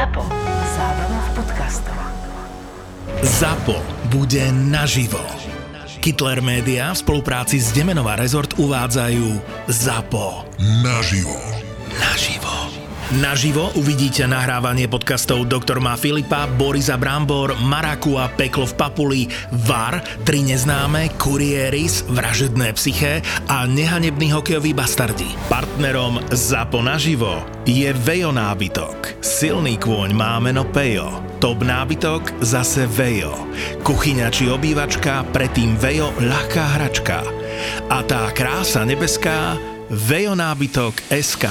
ZAPO. Zábrná v podcastov. ZAPO bude naživo. Kittler Media v spolupráci s Demenová rezort uvádzajú ZAPO. Naživo. Naživo. Naživo uvidíte nahrávanie podcastov Doktor má Filipa, Borisa Brambor, Maraku a Peklo v Papuli, VAR, Tri neznáme, Kurieris, Vražedné psyché a Nehanebný hokejový bastardi. Partnerom ZAPO naživo je Vejo nábytok. Silný kôň má meno Pejo. Top nábytok zase Vejo. Kuchyňa či obývačka, predtým Vejo ľahká hračka. A tá krása nebeská Vejo nábytok SK.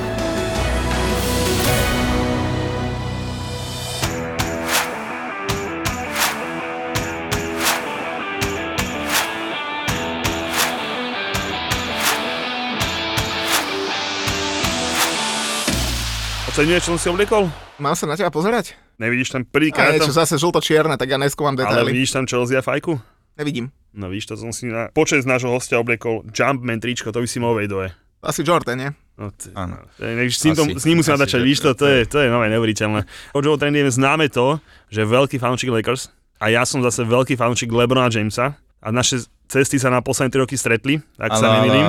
Oceňuješ, čo som si obliekol? Mám sa na teba pozerať? Nevidíš tam A prvýkrát niečo tam, zase žlto-čierne, tak ja neskúmam ale detaily. vidíš tam Chelsea a fajku? Nevidím. No vidíš, to som si na počet nášho hostia obliekol Jumpman tričko, to by si mohol doje. Asi Jordan, nie? No, Áno. to je- nevíš, s, ním to, s ním musím že- víš to, to je, to je nové neuveriteľné. O Joe Trendy je známe to, že je veľký fanúšik Lakers a ja som zase veľký fanúšik Lebrona Jamesa a naše cesty sa na posledné 3 roky stretli, ak sa nemýlim.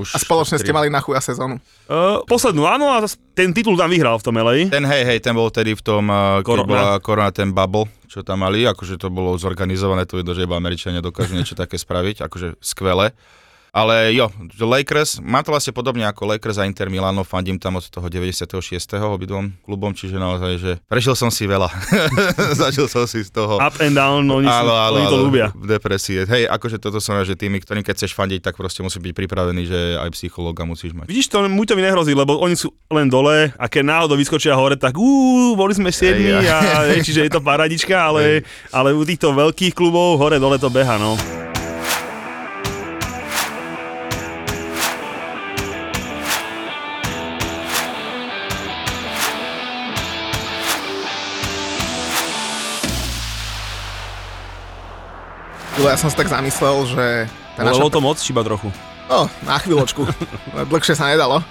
už A spoločne ste tri- mali na chuja sezónu. Uh, poslednú, áno, a ten titul tam vyhral v tom LA. Ten hej, hej, ten bol tedy v tom, uh, keď Korona. bola korona, ten bubble, čo tam mali, akože to bolo zorganizované, to vidno, že iba Američania dokážu niečo také spraviť, akože skvelé. Ale jo, Lakers, mám to vlastne podobne ako Lakers a Inter Milano, fandím tam od toho 96. obidvom klubom, čiže naozaj, že prežil som si veľa. Zažil som si z toho. Up and down, no, oni, sú, oni to ľúbia. Depresie. Hej, akože toto som rád, že tými, ktorým keď chceš fandiť, tak proste musí byť pripravený, že aj psychológa musíš mať. Vidíš, to mu to mi nehrozí, lebo oni sú len dole a keď náhodou vyskočia hore, tak uú, boli sme siedmi Hej, a hej, čiže je to paradička, ale, ale u týchto veľkých klubov hore dole to beha, no. Julo, ja som si tak zamyslel, že tá naša... Bolo to moc, iba trochu. No, na chvíľočku. Dlhšie sa nedalo.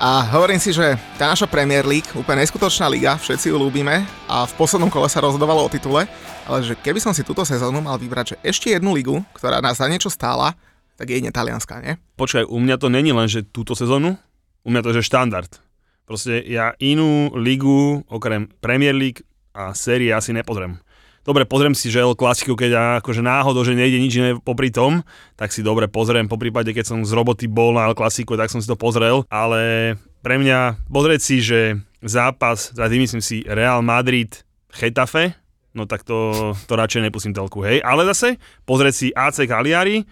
A hovorím si, že tá naša Premier League, úplne neskutočná liga, všetci ju ľúbime a v poslednom kole sa rozhodovalo o titule, ale že keby som si túto sezónu mal vybrať, že ešte jednu ligu, ktorá nás za niečo stála, tak je talianská, nie? Počkaj, u mňa to není len, že túto sezónu, u mňa to je že štandard. Proste ja inú ligu, okrem Premier League a série asi nepozriem. Dobre, pozriem si, že El Clasico, keď akože náhodou, že nejde nič iné popri tom, tak si dobre pozriem, po prípade, keď som z roboty bol na El Clasico, tak som si to pozrel, ale pre mňa pozrieť si, že zápas, za tým myslím si Real Madrid, Getafe, no tak to, to radšej nepustím telku, hej. Ale zase pozrieť si AC Cagliari,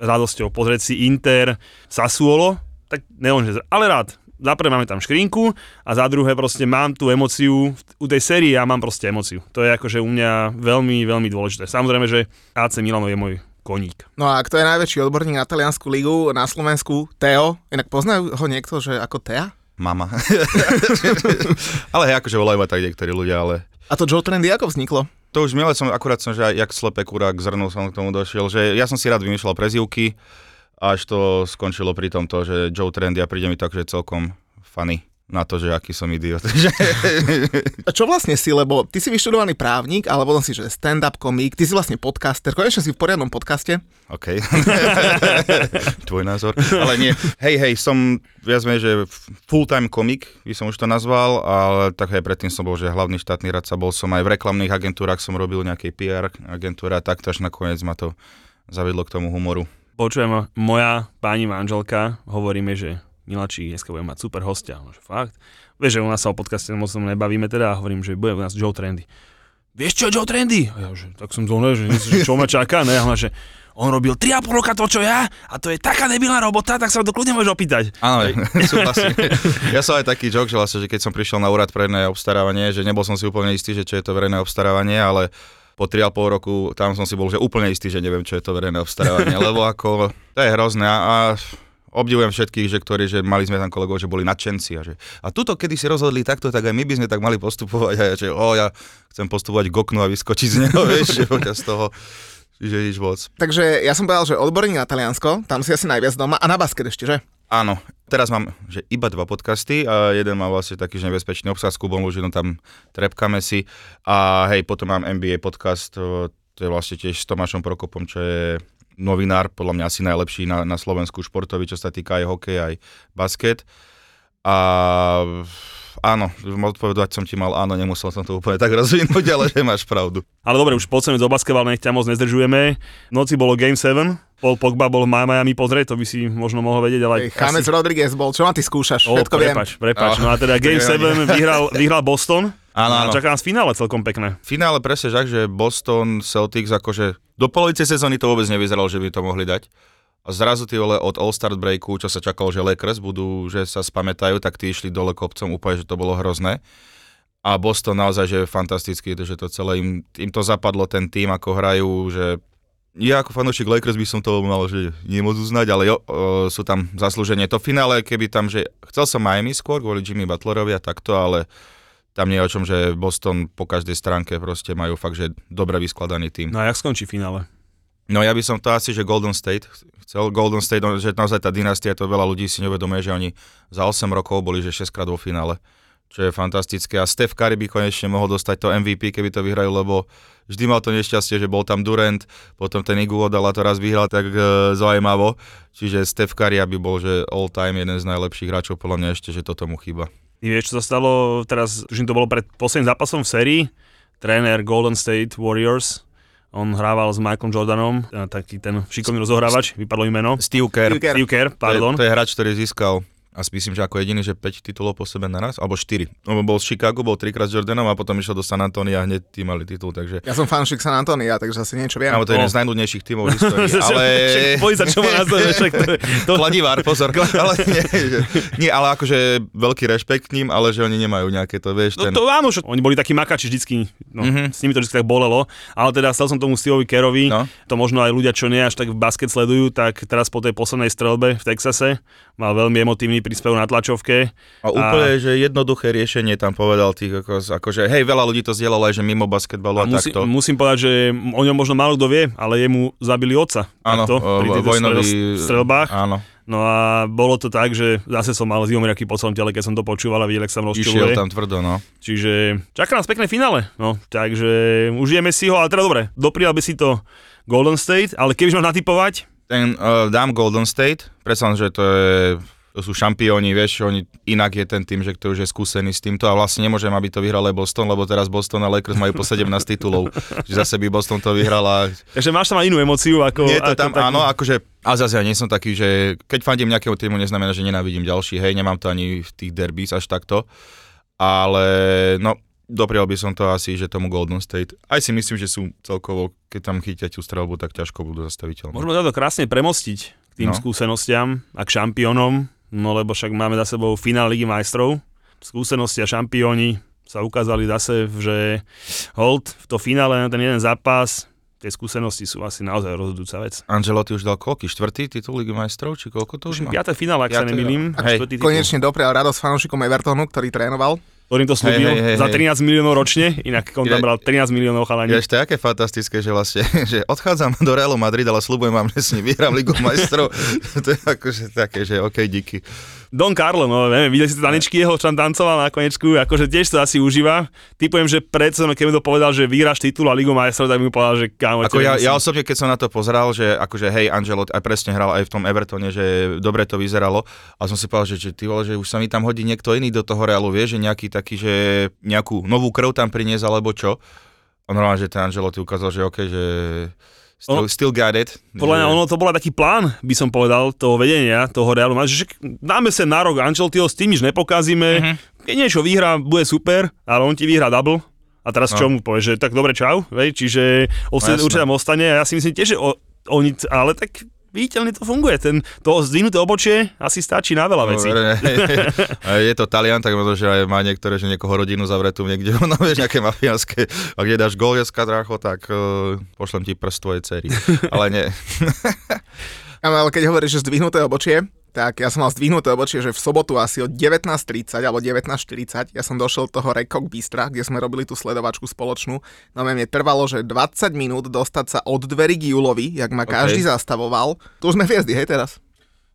radosťou pozrieť si Inter, Sassuolo, tak neviem, že ale rád. Za prvé máme tam škrinku a za druhé proste mám tú emociu, u tej série ja mám proste emociu. To je akože u mňa veľmi, veľmi dôležité. Samozrejme, že AC Milano je môj koník. No a kto je najväčší odborník na taliansku ligu na Slovensku? Teo. Inak poznajú ho niekto, že ako Tea? Mama. ale hej, akože volajú ma tak niektorí ľudia, ale A to Joe Trendy ako vzniklo? To už milé som, akurát som, že aj jak slepé kurák zrnul som k tomu došiel, že ja som si rád vymýšľal prezivky, až to skončilo pri tomto, že Joe Trendy a príde mi tak, že celkom funny na to, že aký som idiot. A čo vlastne si, lebo ty si vyštudovaný právnik, ale potom si, že stand-up komik, ty si vlastne podcaster, konečne si v poriadnom podcaste. OK. Tvoj názor. Ale nie. Hej, hej, som viac menej, že full-time komik, by som už to nazval, ale tak aj predtým som bol, že hlavný štátny radca, bol som aj v reklamných agentúrach, som robil nejakej PR agentúre a takto až nakoniec ma to zavedlo k tomu humoru. Počujem, moja pani manželka, hovoríme, že Milači, dneska budeme mať super hostia. No, fakt. Vieš, že u nás sa o podcaste moc nebavíme teda a hovorím, že bude u nás Joe Trendy. Vieš čo, Joe Trendy? A ja, že tak som zóne, že, že čo ma čaká, ne? A že on robil 3,5 roka to, čo ja, a to je taká debilná robota, tak sa to kľudne môžeš opýtať. Áno, ja som aj taký joke, že vlastne, že keď som prišiel na úrad pre verejné obstarávanie, že nebol som si úplne istý, že čo je to verejné obstarávanie, ale po 3,5 roku tam som si bol že úplne istý, že neviem, čo je to verejné obstarávanie, lebo ako to je hrozné a obdivujem všetkých, že ktorí, že mali sme tam kolegov, že boli nadšenci a že a tuto, kedy si rozhodli takto, tak aj my by sme tak mali postupovať a ja, že o, ja chcem postupovať k oknu a vyskočiť z neho, vieš, z toho. Čiže nič moc. Takže ja som povedal, že odborník na Taliansko, tam si asi najviac doma a na basket ešte, že? Áno, teraz mám že iba dva podcasty a jeden má vlastne taký, že nebezpečný obsah s Kubom Lužinom, tam trepkame si a hej, potom mám NBA podcast, to je vlastne tiež s Tomášom Prokopom, čo je novinár, podľa mňa asi najlepší na, na Slovensku športový, čo sa týka aj hokej, aj basket. A áno, odpovedať som ti mal áno, nemusel som to úplne tak rozvinúť, ale že máš pravdu. Ale dobre, už poďme do basketbalu, nech ťa moc nezdržujeme. Noci bolo Game 7, Paul Pogba bol v Miami pozrieť, to by si možno mohol vedieť, ale... Hej, James Rodriguez bol, čo ma ty skúšaš, O, všetko viem. prepač, prepač. No a teda Game 7 vyhral, vyhral Boston. Áno, áno. Čaká nás finále celkom pekné. Finále presne tak, že Boston Celtics akože do polovice sezóny to vôbec nevyzeralo, že by to mohli dať. A zrazu tí vole od All-Star breaku, čo sa čakalo, že Lakers budú, že sa spamätajú, tak tí išli dole kopcom úplne, že to bolo hrozné. A Boston naozaj, že je fantastický, že to celé im, im to zapadlo, ten tým, ako hrajú, že ja ako fanúšik Lakers by som to mal, že nemôcť uznať, ale jo, o, sú tam zaslúženie. To finále, keby tam, že chcel som Miami skôr kvôli Jimmy Butlerovi a takto, ale tam nie je o čom, že Boston po každej stránke proste majú fakt, že dobre vyskladaný tým. No a jak skončí finále? No ja by som to asi, že Golden State, chcel Golden State, no, že naozaj tá dynastia, to veľa ľudí si neuvedomuje, že oni za 8 rokov boli, že 6 krát vo finále, čo je fantastické. A Steph Curry by konečne mohol dostať to MVP, keby to vyhrajú, lebo vždy mal to nešťastie, že bol tam Durant, potom ten Iguodala to raz vyhral tak e, zaujímavo, čiže Steph Curry by bol, že all time jeden z najlepších hráčov, podľa mňa ešte, že toto mu chýba. Ty vieš, čo sa stalo teraz, tuším, to bolo pred posledným zápasom v sérii, tréner Golden State Warriors, on hrával s Michaelom Jordanom, taký ten šikovný rozohrávač, vypadlo im meno. Steve Kerr, Steve Kerr. Steve Kerr, pardon. To, je, to je hráč, ktorý získal a myslím, že ako jediný, že 5 titulov po sebe naraz, alebo 4. No, bol z Chicago, bol trikrát s Jordanom a potom išiel do San Antonia a hneď tí mali titul, takže... Ja som fanšik San Antonia, takže asi niečo viem. Áno, to je jeden z najnudnejších tímov v histórii, ale... Boj sa, čo má to, Kladivár, pozor. ale nie, že, nie, ale akože veľký rešpekt k ním, ale že oni nemajú nejaké to, vieš, No ten... to áno, že oni boli takí makači vždycky, no, Mhm. mm-hmm. s nimi to vždy tak bolelo, ale teda chcel som tomu Steveovi Kerovi, No. to možno aj ľudia, čo nie až tak basket sledujú, tak teraz po tej poslednej strelbe v Texase mal veľmi emotívny príspevok na tlačovke. A úplne, že jednoduché riešenie tam povedal tých, ako, akože, hej, veľa ľudí to zdieľalo aj, že mimo basketbalu a, A musí, takto. musím povedať, že o ňom možno málo kto vie, ale jemu zabili otca. Áno, takto, pri o, týchto vojnový... strel- strelbách. Áno, No a bolo to tak, že zase som mal zimomriaky po celom tele, keď som to počúval a videl, ak sa išiel rozčuluje. tam tvrdo, no. Čiže čaká nás pekné finále. No, takže užijeme si ho, ale teda dobre, doprijal by si to Golden State, ale keby máš natypovať, Ten uh, dám Golden State, predsa že to je to sú šampióni, vieš, oni, inak je ten tým, že kto už je skúsený s týmto a vlastne nemôžem, aby to vyhral aj Boston, lebo teraz Boston a Lakers majú po 17 titulov, že zase by Boston to vyhral a takže máš tam aj inú emociu ako... nie to ako tam, taký- áno, akože, a zase ja nie som taký, že keď fandím nejakého týmu, neznamená, že nenávidím ďalší, hej, nemám to ani v tých derbys až takto, ale no, doprial by som to asi, že tomu Golden State. Aj si myslím, že sú celkovo, keď tam chytia tú strelbu, tak ťažko budú zastaviteľné. Môžeme to krásne premostiť k tým No. skúsenostiam a k šampiónom, no lebo však máme za sebou finál Ligy majstrov. Skúsenosti a šampióni sa ukázali zase, že hold v to finále na ten jeden zápas, tie skúsenosti sú asi naozaj rozhodujúca vec. Angelo, ty už dal koľký? Štvrtý titul Ligy majstrov? Či koľko to už má? Piaté finále, ak sa Piaté, nemýlim. štvrtý titul, Konečne doprial radosť fanúšikom Evertonu, ktorý trénoval. Ktorým to slúbil Hej, hej, hej, za hej. 13 miliónov ročne, inak on tam bral 13 miliónov chalani. Je ešte aké fantastické, že vlastne, že odchádzam do Realu Madrid, ale slúbujem vám, že s ním vyhrám Ligu majstrov. to je akože také, že OK, díky. Don Carlo, no neviem, videli si tie tanečky jeho, čo tam tancoval na konečku, akože tiež to asi užíva. Typujem, že predsa, keď mi to povedal, že vyhráš titul a Ligu majstrov, tak mi povedal, že kámo, Ako ja, ja osobne, keď som na to pozeral, že akože hej, Angelo aj presne hral aj v tom Evertone, že dobre to vyzeralo a som si povedal, že, že ty vole, že už sa mi tam hodí niekto iný do toho Realu, vieš, že nejaký taký, že nejakú novú krv tam priniesť alebo čo. A normálne, že ten Angelo ti ukázal, že OK, že still, Ono- still got it. Podľa mňa ono to bola taký plán, by som povedal, toho vedenia, toho Realu. Že dáme sa na rok Ancelottiho, s tým nič nepokazíme, Mhm. keď niečo vyhrá, bude super, ale on ti vyhrá double. A teraz No. čo mu povie, že tak dobre čau, vej, čiže No, osne, jasné. určite tam ostane a ja si myslím tiež, že o, oni, ale tak viditeľne to funguje, ten, to zdvihnuté obočie asi stačí na veľa vecí. No, je to Talian, tak možno, že aj má niektoré, že niekoho rodinu zavretú niekde, no vieš, nejaké mafiánske. A kde dáš gol, drácho, tak uh, pošlem ti prst tvojej cery. Ale nie. Ale keď hovoríš, že zdvihnuté obočie, tak ja som mal zdvihnuté obočie, že v sobotu asi o 19.30 alebo 19.40 ja som došiel do toho Rekok Bystra, kde sme robili tú sledovačku spoločnú. No mne trvalo, že 20 minút dostať sa od dverí k Julovi, jak ma každý zastavoval. Tu už sme hviezdy, hej teraz.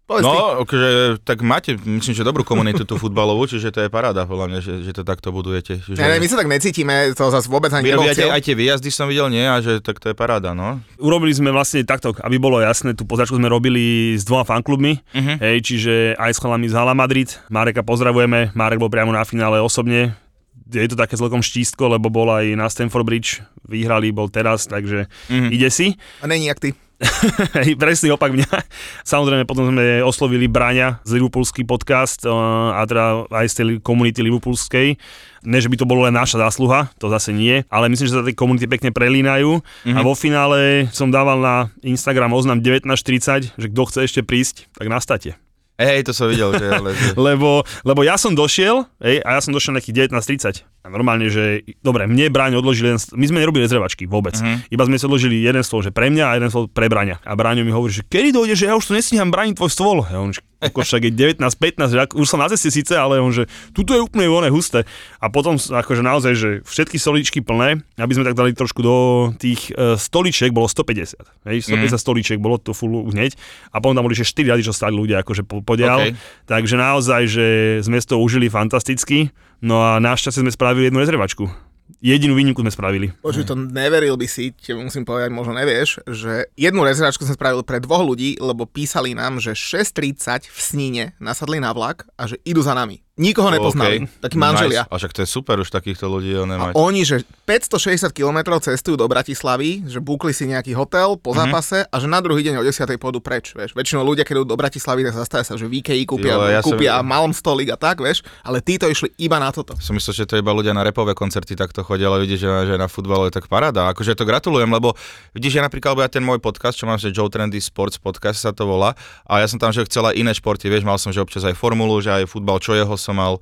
Povedz ty. No, akože, tak máte, myslím, že dobrú komunitu tú futbalovú, čiže to je paráda, podľa mňa, že, že to takto budujete. Čiže... Ne, ne, my sa tak necítime, to zase vôbec ani nebol cieľ. aj tie výjazdy som videl, nie? A že tak to je paráda, no. Urobili sme vlastne takto, aby bolo jasné, tú poznačku sme robili s dvoma fanklubmi, Mhm. hej, čiže aj s chalami z Hala Madrid. Mareka pozdravujeme, Marek bol priamo na finále osobne. Je to také celkom štístko, lebo bol aj na Stamford Bridge, vyhrali, bol teraz, takže Mhm. ide si. A není jak ty. Presný opak mňa. Samozrejme, potom sme oslovili Braňa z Liverpoolský podcast eh, a teda aj z tej komunity Liverpoolskej. Ne, že by to bolo len naša zásluha, to zase nie, ale myslím, že sa tie komunity pekne prelínajú mm-hmm. a vo finále som dával na Instagram oznam 19.40, že kto chce ešte prísť, tak nastate. Hej, to som videl, že, ale. Lebo, lebo ja som došiel, hej, a ja som došiel nejakých 19.30. Normálne, že, dobre, mne Braň odložil jeden, my sme nerobili rezervačky vôbec. Mhm. Iba sme si odložili jeden stôl, že pre mňa a jeden stôl pre Braňa. A Braňo mi hovorí, že kedy dojde, že ja už tu nestíham Braň tvoj stôl. Ja on, že ako však je 19.15, že ak- už som na ceste síce, ale on, že tuto je úplne voné husté. A potom akože naozaj, že všetky stoličky plné, aby sme tak dali trošku do tých e, stoličiek, bolo 150. Hej, 150 stoličiek, bolo to full hneď. A potom tam boli ešte 4 rady, čo stáli ľudia akože po, podial. OK. Takže naozaj, že sme to užili fantasticky. No a našťastie sme spravili jednu rezervačku. Jedinú výnimku sme spravili. Počuj, to neveril by si, tebe musím povedať, možno nevieš, že jednu rezervačku sme spravili pre dvoch ľudí, lebo písali nám, že 6.30 v Sníne nasadli na vlak a že idú za nami. Nikoho nepoznali, OK. takí manželia. Nice. A však to je super už takýchto ľudí, A on nemať. oni, že 560 km cestujú do Bratislavy, že búkli si nejaký hotel po zápase a že na druhý deň o 10. pôjdu preč, vieš. Väčšinou ľudia, keď idú do Bratislavy, tak zastavia sa, že v IKEA kúpia, Jo, ja som- kúpia malom stolík a tak, vieš. Ale títo išli iba na toto. Som myslel, že to iba ľudia na repové koncerty takto chodia, ale vidíš, že, že na futbal je tak paráda. Akože to gratulujem, lebo vidíš, ja napríklad, ja ten môj podcast, čo mám, že Joe Trendy Sports podcast sa to volá, a ja som tam, že chcel aj iné športy, vieš, mal som, že občas aj formulu, že aj futbal, čo jeho som mal,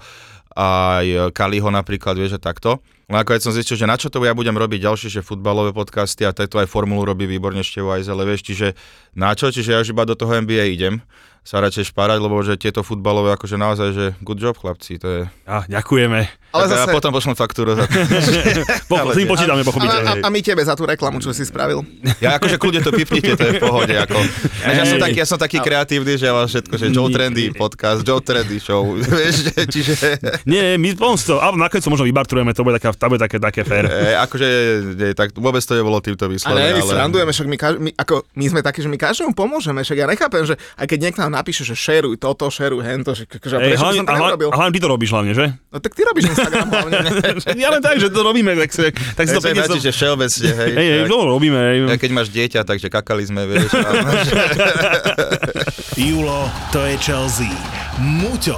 aj Kaliho napríklad, vieš, že takto. No ako som zistil, že na čo to ja budem robiť ďalšie, že futbalové podcasty a takto aj formulu robí výborne Števo aj zele, vieš, čiže na čo, čiže ja už iba do toho NBA idem sa radšej šparať, lebo že tieto futbalové, akože naozaj, že good job chlapci, to je... A, ďakujeme. Ale tak zase... ja potom pošlem faktúru za to. Po, Ale tým počítame, a, pochopiteľne. a, a, my tebe za tú reklamu, čo si spravil. Ja akože kľudne to vypnite, to je v pohode. Ako. Ja, ja, som taký, ja som taký kreatívny, že ja mám všetko, že Joe Trendy podcast, Joe Trendy show, vieš, že- čiže Nie, my si to, alebo nakoniec to možno vybartrujeme, to bude, taká, to bude také, také fér. e, akože nie, tak vôbec to nebolo týmto A vyslovené. ne, my srandujeme, však my, my, ako, my sme takí, že my každému pomôžeme, však ja nechápem, že aj keď niekto nám napíše, že šeruj toto, šeruj hento, že, že Ej, prečo by hlavne, som to neurobil? hlavne ty to robíš hlavne, že? No tak ty robíš Instagram hlavne. ja len tak, že to robíme, tak, si- tak si to pekne... Páči, že všeobecne, hej. Hej, to robíme, hej. Ja keď máš dieťa, takže kakali sme, vieš. Julo, to je Chelsea. Muťo,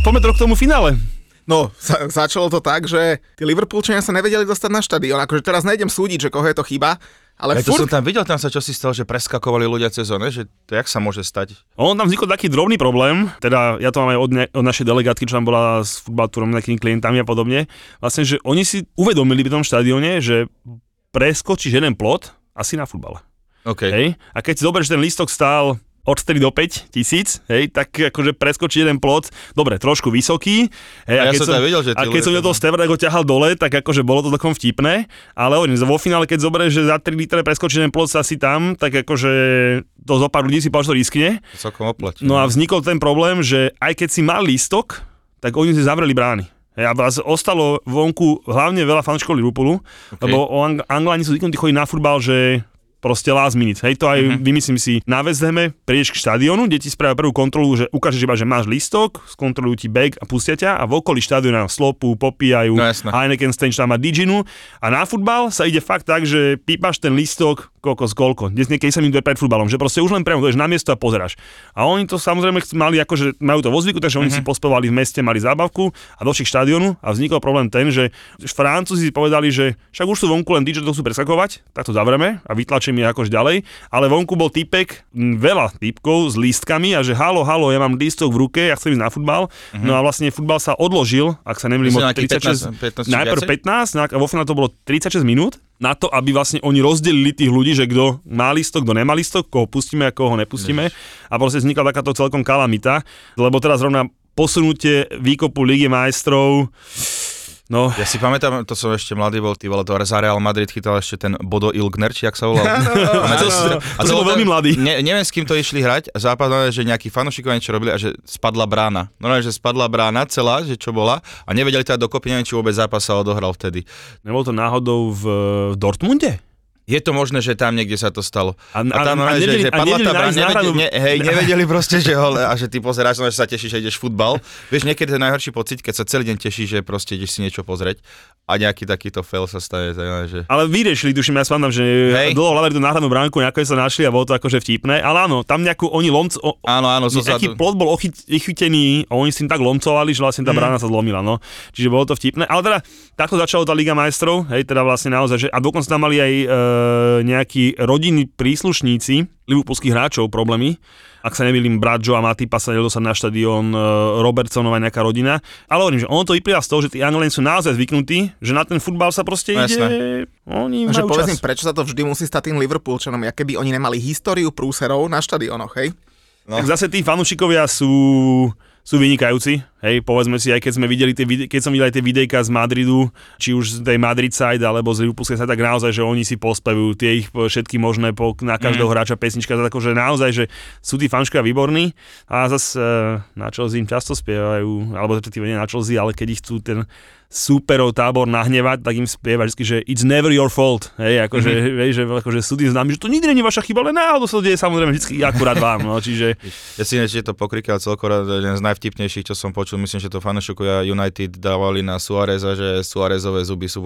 Poďme to k tomu finále. No, za, začalo to tak, že tí Liverpoolčania sa nevedeli dostať na štadión. Akože teraz nejdem súdiť, že koho je to chyba, ale to furt... som tam videl, tam sa čo si stalo, že preskakovali ľudia cez one, že to jak sa môže stať? On tam vznikol taký drobný problém, teda ja to mám aj od, ne, od našej delegátky, čo tam bola s futbaltúrom, nejakými klientami a podobne, vlastne, že oni si uvedomili v tom štadióne, že preskočíš jeden plot asi na futbale. OK. Hej? A keď si zoberieš, že ten lístok stál od 4 do 5 tisíc, hej, tak akože preskočí jeden plot, dobre, trošku vysoký. Hej, A ja keď som tam videl, že a keď som do toho stevra ho ťahal dole, tak akože bolo to takom vtipné, ale hovorím, vo finále, keď zoberieš, že za 3 litre preskočí ten plot asi tam, tak akože to zo pár ľudí si povedal, že to riskne. Celkom oplatí. No a vznikol ten problém, že aj keď si mal lístok, tak oni si zavreli brány. A vás ostalo vonku hlavne veľa fanúšikov Liverpoolu, okay. lebo Ang- Angláni sú zvyknutí chodiť na futbal, že proste last minute. Hej, to aj uh-huh. vymyslím si na West Hame, prídeš k štadiónu, kde ti spravia prvú kontrolu, že ukážeš iba, že máš lístok, skontrolujú ti bag a pustia ťa a v okolí štadióna slopu, popíjajú No jasné. Heineken stenč tam má diginu a na futbal sa ide fakt tak, že pípaš ten lístok kokos, koľko, 10 niekedy sa mi pred futbalom, že proste už len priamo na miesto a pozeráš. A oni to samozrejme mali akože, majú to vo zvyku, takže oni si pospevali v meste, mali zábavku a došli k štadionu a vznikol problém ten, že Francúzi si povedali, že však už sú vonku len tí, čo to chcú preskakovať, tak to zavreme a vytlačíme akož ďalej, ale vonku bol typek, veľa typkov s lístkami a že halo, halo, ja mám lístok v ruke, ja chcem ísť na futbal. No a vlastne futbal sa odložil, ak sa nemýlim, Myslím, od nejakých 15 15 36, či najprv viacej? 15, no a vo finále to bolo 36 minút na to, aby vlastne oni rozdelili tých ľudí, že kto má listok, kto nemá listok, koho pustíme a koho nepustíme. A proste vznikla takáto celkom kalamita, lebo teraz zrovna posunutie výkopu Ligy majstrov, no, Ja si pamätám, to som ešte mladý bol, ty vole, to za Real Madrid chytal ešte ten Bodo Ilgner, či jak sa volal. A to si- to si bol veľmi mladý. Ne, neviem, s kým to išli hrať, a západné, že nejakí fanúšikovia niečo robili a že spadla brána. Normálne, že spadla brána celá, že čo bola a nevedeli teda dokopy, neviem, či vôbec zápas sa odohral vtedy. nebolo to náhodou v, v Dortmunde? Je to možné, že tam niekde sa to stalo. A- A, tam, a že, nevedeli- že a padla tá náhradu- nevedeli, ne, hej, nevedeli proste, že ho, a že ty pozeráš, že sa tešíš, že ideš futbal. Vieš, niekedy je najhorší pocit, keď sa celý deň tešíš, že proste ideš si niečo pozrieť a nejaký takýto fail sa stane. tak, Že... Ale vyriešili, tuším, ja spomínam, že Hej. dlho hľadali tú náhradnú bránku, nejako sa našli a bolo to akože vtipné. Ale áno, tam nejakú oni lomc, o, Áno, áno, zo nejaký plot bol ochyt, chytený a oni s tým tak lomcovali, že vlastne tá brána sa zlomila, no. Čiže bolo to vtipné. Ale teda takto začala tá Liga majstrov, hej, teda vlastne naozaj, že, a dokonca tam mali aj e, nejakí rodinní príslušníci liverpoolských hráčov problémy. Ak sa nemýlim, brat Joe a Matipa sa nedostať na štadión e, Robertsonova nejaká rodina. Ale hovorím, že ono to vyplýva z toho, že tí Angleni sú naozaj zvyknutí, že na ten futbal sa proste No, ide... jasné. Oni Že majú povedz čas. prečo sa to vždy musí stať tým Liverpoolčanom, ja keby oni nemali históriu prúserov na štadionoch, hej? No. Tak zase tí fanúšikovia sú, sú vynikajúci. Hej, povedzme si, aj keď, sme videli tie, keď som videl aj tie videjka z Madridu, či už z tej Madrid side, alebo z Liverpoolskej side, tak naozaj, že oni si pospevujú tie ich všetky možné po, na každého mm. hráča pesnička, tak akože naozaj, že sú tí fanúšikovia výborní a zase na Chelsea im často spievajú, alebo respektíve nie na Chelsea, ale keď ich chcú ten superov tábor nahnevať, tak im spieva vždy, že it's never your fault. Hej, akože, Mhm. mm-hmm. hej, že, akože sú tí známi, že to nikdy je vaša chyba, ale náhodou sa to deje samozrejme vždy akurát vám. No, čiže Ja si je to pokryka, ale celkovo jeden z najvtipnejších, čo som počul, myslím, že to fanúšikovia United dávali na Suareza, že Suarezové zuby sú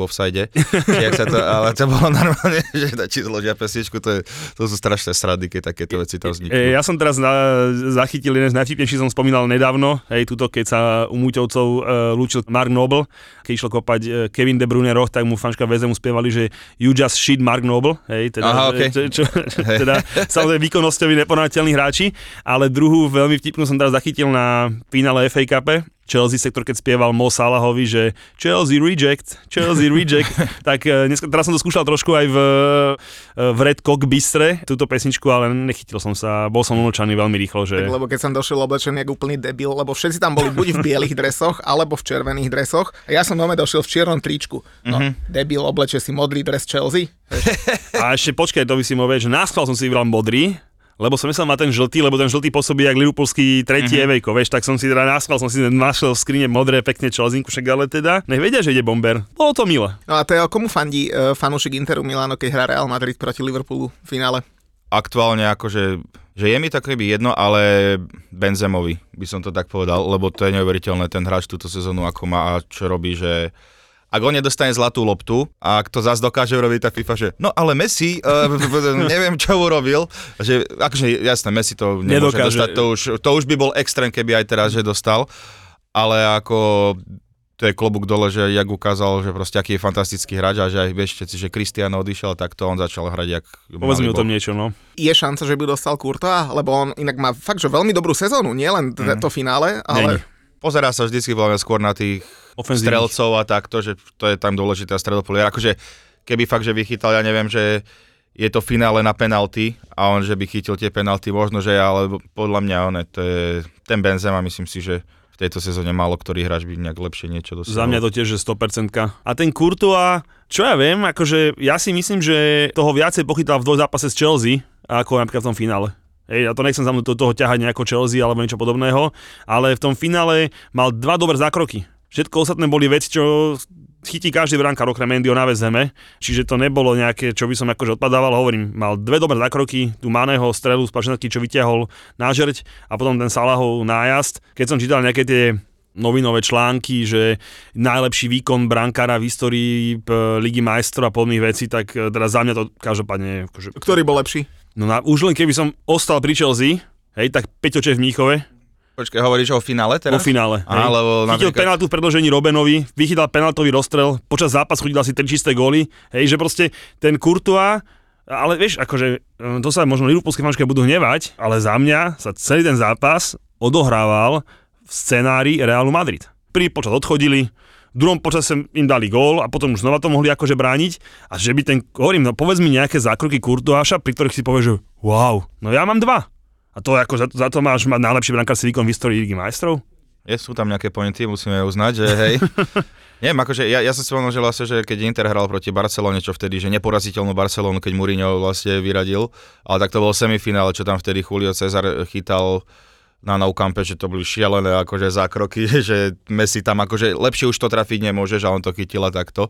jak sa to, ale to bolo normálne, že či zložia pesničku, to, je, to sú strašné srady, keď takéto veci tam E, vzniknú. ja som teraz na, zachytil jeden z najvtipnejších, som spomínal nedávno, hej, tuto, keď sa u Múťovcov e, lúčil Mark Noble, keď išlo kopať e, Kevin De Bruyne roh, tak mu fanška väze mu spievali, že you just shit Mark Noble, hej, teda, Aha, že- okej. čo, čo, teda samozrejme výkonnosťoví neporovnateľní hráči, ale druhú veľmi vtipnú som teraz zachytil na finále FA Cup, Chelsea sektor, keď spieval Mo Salahovi, že Chelsea reject, Chelsea reject, tak e, dneska, teraz som to skúšal trošku aj v, e, v Red Cock Bistre, túto pesničku, ale nechytil som sa, bol som umlčaný veľmi rýchlo, že... Tak, lebo keď som došiel oblečený ako úplný debil, lebo všetci tam boli buď v bielých dresoch, alebo v červených dresoch. A ja som doma došiel v čiernom tričku. No, mm-hmm. debil, obleče si modrý dres Chelsea. A ešte počkaj, to by si mohol vedieť, že náschval som si vybral modrý, lebo som myslel má ten žltý, lebo ten žltý pôsobí jak liverpoolský tretí mm-hmm. evejko, vieš, tak som si teda náschval, som si našiel v skrine modré, pekne Chelsea, však ale teda, nech vedia, že ide bomber. Bolo to milé. No a Teo, komu fandí uh, fanúšik Interu Milano, keď hrá Real Madrid proti Liverpoolu v finále? Aktuálne akože, že je mi to keby jedno, ale Benzemovi by som to tak povedal, lebo to je neuveriteľné ten hráč túto sezónu, ako má a čo robí, že ak on nedostane zlatú loptu a ak to zase dokáže urobiť tá FIFA, že no ale Messi, uh, neviem čo urobil, že akože jasné, Messi to nemôže Nedokáže. dostať, to už, to už by bol extrém, keby aj teraz, že dostal, ale ako to je klobúk dole, že jak ukázal, že proste aký je fantastický hráč a že aj vieš všetci, že Cristiano odišiel, tak to on začal hrať jak Povedz mi o tom niečo, no. Je šanca, že by dostal Courtois, lebo on inak má fakt, že veľmi dobrú sezónu, nielen mm. to finále, ale... Není. Pozerá sa vždycky veľmi skôr na tých Ofenzívnych. strelcov a takto, že to je tam dôležité a stredopolier. Akože keby fakt, že vychytal, ja neviem, že je to finále na penalty a on, že by chytil tie penalty, možno, že ale podľa mňa on, to je ten Benzema, myslím si, že v tejto sezóne málo ktorý hráč by nejak lepšie niečo dosiahol. Za mňa to tiež je 100%. A ten Courtois, čo ja viem, akože ja si myslím, že toho viacej pochytal v dvojzápase s Chelsea, ako napríklad v tom finále. Hej, ja to nechcem za do toho ťahať nejako Chelsea alebo niečo podobného, ale v tom finále mal dva dobré zákroky. Všetko ostatné boli veci, čo chytí každý brankár okrem Mendyho na zeme, čiže to nebolo nejaké, čo by som akože odpadával, hovorím, mal dve dobré zákroky, tu Maného strelu z Pašenatky, čo vyťahol na žerť a potom ten Salahov nájazd. Keď som čítal nejaké tie novinové články, že najlepší výkon brankára v histórii Ligy majstrov a podobných vecí, tak e, teda za mňa to každopádne... Akože, Ktorý bol lepší? No na, už len keby som ostal pri Chelsea, hej, tak Peťoče v Mníchove, Počkaj, hovoríš o finále teraz? vo finále. Á, lebo Chytil napríklad- penaltu v predložení Robenovi, vychytal penaltový rozstrel, počas zápasu chodil asi 3 čisté góly, hej, že proste ten Courtois, ale vieš, akože e, to sa možno Liverpoolské fanúšky budú hnevať, ale za mňa sa celý ten zápas odohrával v scenári Realu Madrid. Prvý počas odchodili, v druhom počase im dali gól a potom už znova to mohli akože brániť a že by ten, hovorím, no povedz mi nejaké zákroky Kurtoáša, pri ktorých si povieš, že wow, no ja mám dva. A to ako za, za to máš mať najlepší brankársky výkon v histórii Ligy majstrov? Je, sú tam nejaké pointy, musíme uznať, že hej. Neviem, akože ja, ja som si povedal, že vlastne, že keď Inter hral proti Barcelone, čo vtedy, že neporaziteľnú Barcelonu, keď Mourinho vlastne vyradil, ale tak to bol semifinále, čo tam vtedy Julio Cezar chytal na Campe, že to boli šialené akože zákroky, že Messi tam akože lepšie už to trafiť nemôžeš a on to chytila takto.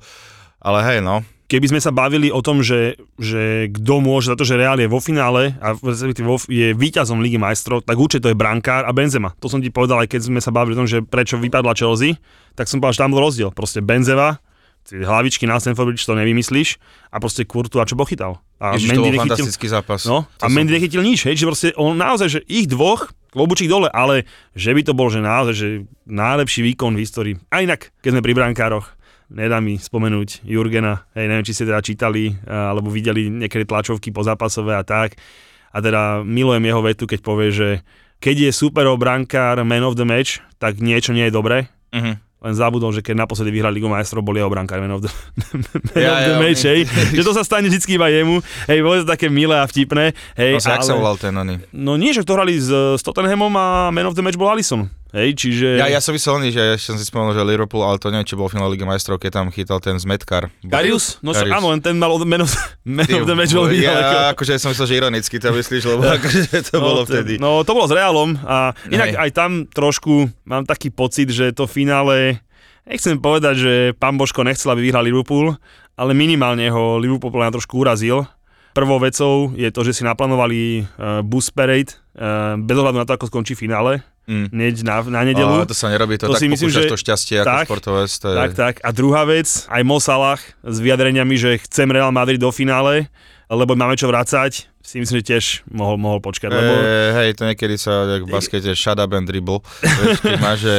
Ale hej, no, keby sme sa bavili o tom, že, že kto môže za to, že Real je vo finále a je víťazom Ligy majstrov, tak určite to je brankár a Benzema. To som ti povedal, aj keď sme sa bavili o tom, že prečo vypadla Chelsea, tak som povedal, že tam bol rozdiel. Proste Benzema, hlavičky na Stanford Bridge to nevymyslíš a proste Kurtu a čo pochytal. A Ježiš, to bol fantastický zápas. No, To a som- Mendy nechytil nič, hej, že proste on naozaj, že ich dvoch, klobučík dole, ale že by to bol, že naozaj, že najlepší výkon v histórii. A inak, keď sme pri brankároch, nedá mi spomenúť Jurgena, hej, neviem, či ste teda čítali, a- alebo videli niekedy tlačovky pozápasové a tak. A teda milujem jeho vetu, keď povie, že keď je superov brankár man of the match, tak niečo nie je dobré. Mhm. Len zabudol, že keď naposledy vyhrali Ligu majstrov, bol jeho brankár man of the, Ja, ja, match, hej. že to sa stane vždy iba jemu. Hej, bolo to také milé a vtipné. Hej, No, jak sa volal ten oný? No nie, že to hrali s, s Tottenhamom a man of the match bol Alisson. Hej, čiže... Ja, ja som myslel, oný, že ešte som si spomenul, že Liverpool, ale to neviem, či bol finále Ligy majstrov, keď tam chytal ten zmetkar. Karius? No Karius. áno, ten mal man of, man of the match veľmi ďaleko. Ja akože som myslel, že ironicky to myslíš, lebo akože to bolo to- vtedy. No to bolo s Realom a inak Hej. aj tam trošku mám taký pocit, že to finále, nechcem povedať, že pán Božko nechcel, aby vyhral Liverpool, ale minimálne ho Liverpool mňa trošku urazil. Prvou vecou je to, že si naplánovali uh, bus parade uh, bez ohľadu na to, ako skončí finále, Mm. hneď na, na nedelu. Ale to sa nerobí, to, To tak si myslím, že- to šťastie ako tak, športovec. To je... Tak, tak. A druhá vec, aj Mo Salah s vyjadreniami, že chcem Real Madrid do finále, lebo máme čo vrácať, si myslím, že tiež mohol, mohol počkať. Lebo... E, hej, to niekedy sa v baskete shut up and dribble. Vieš, máš, že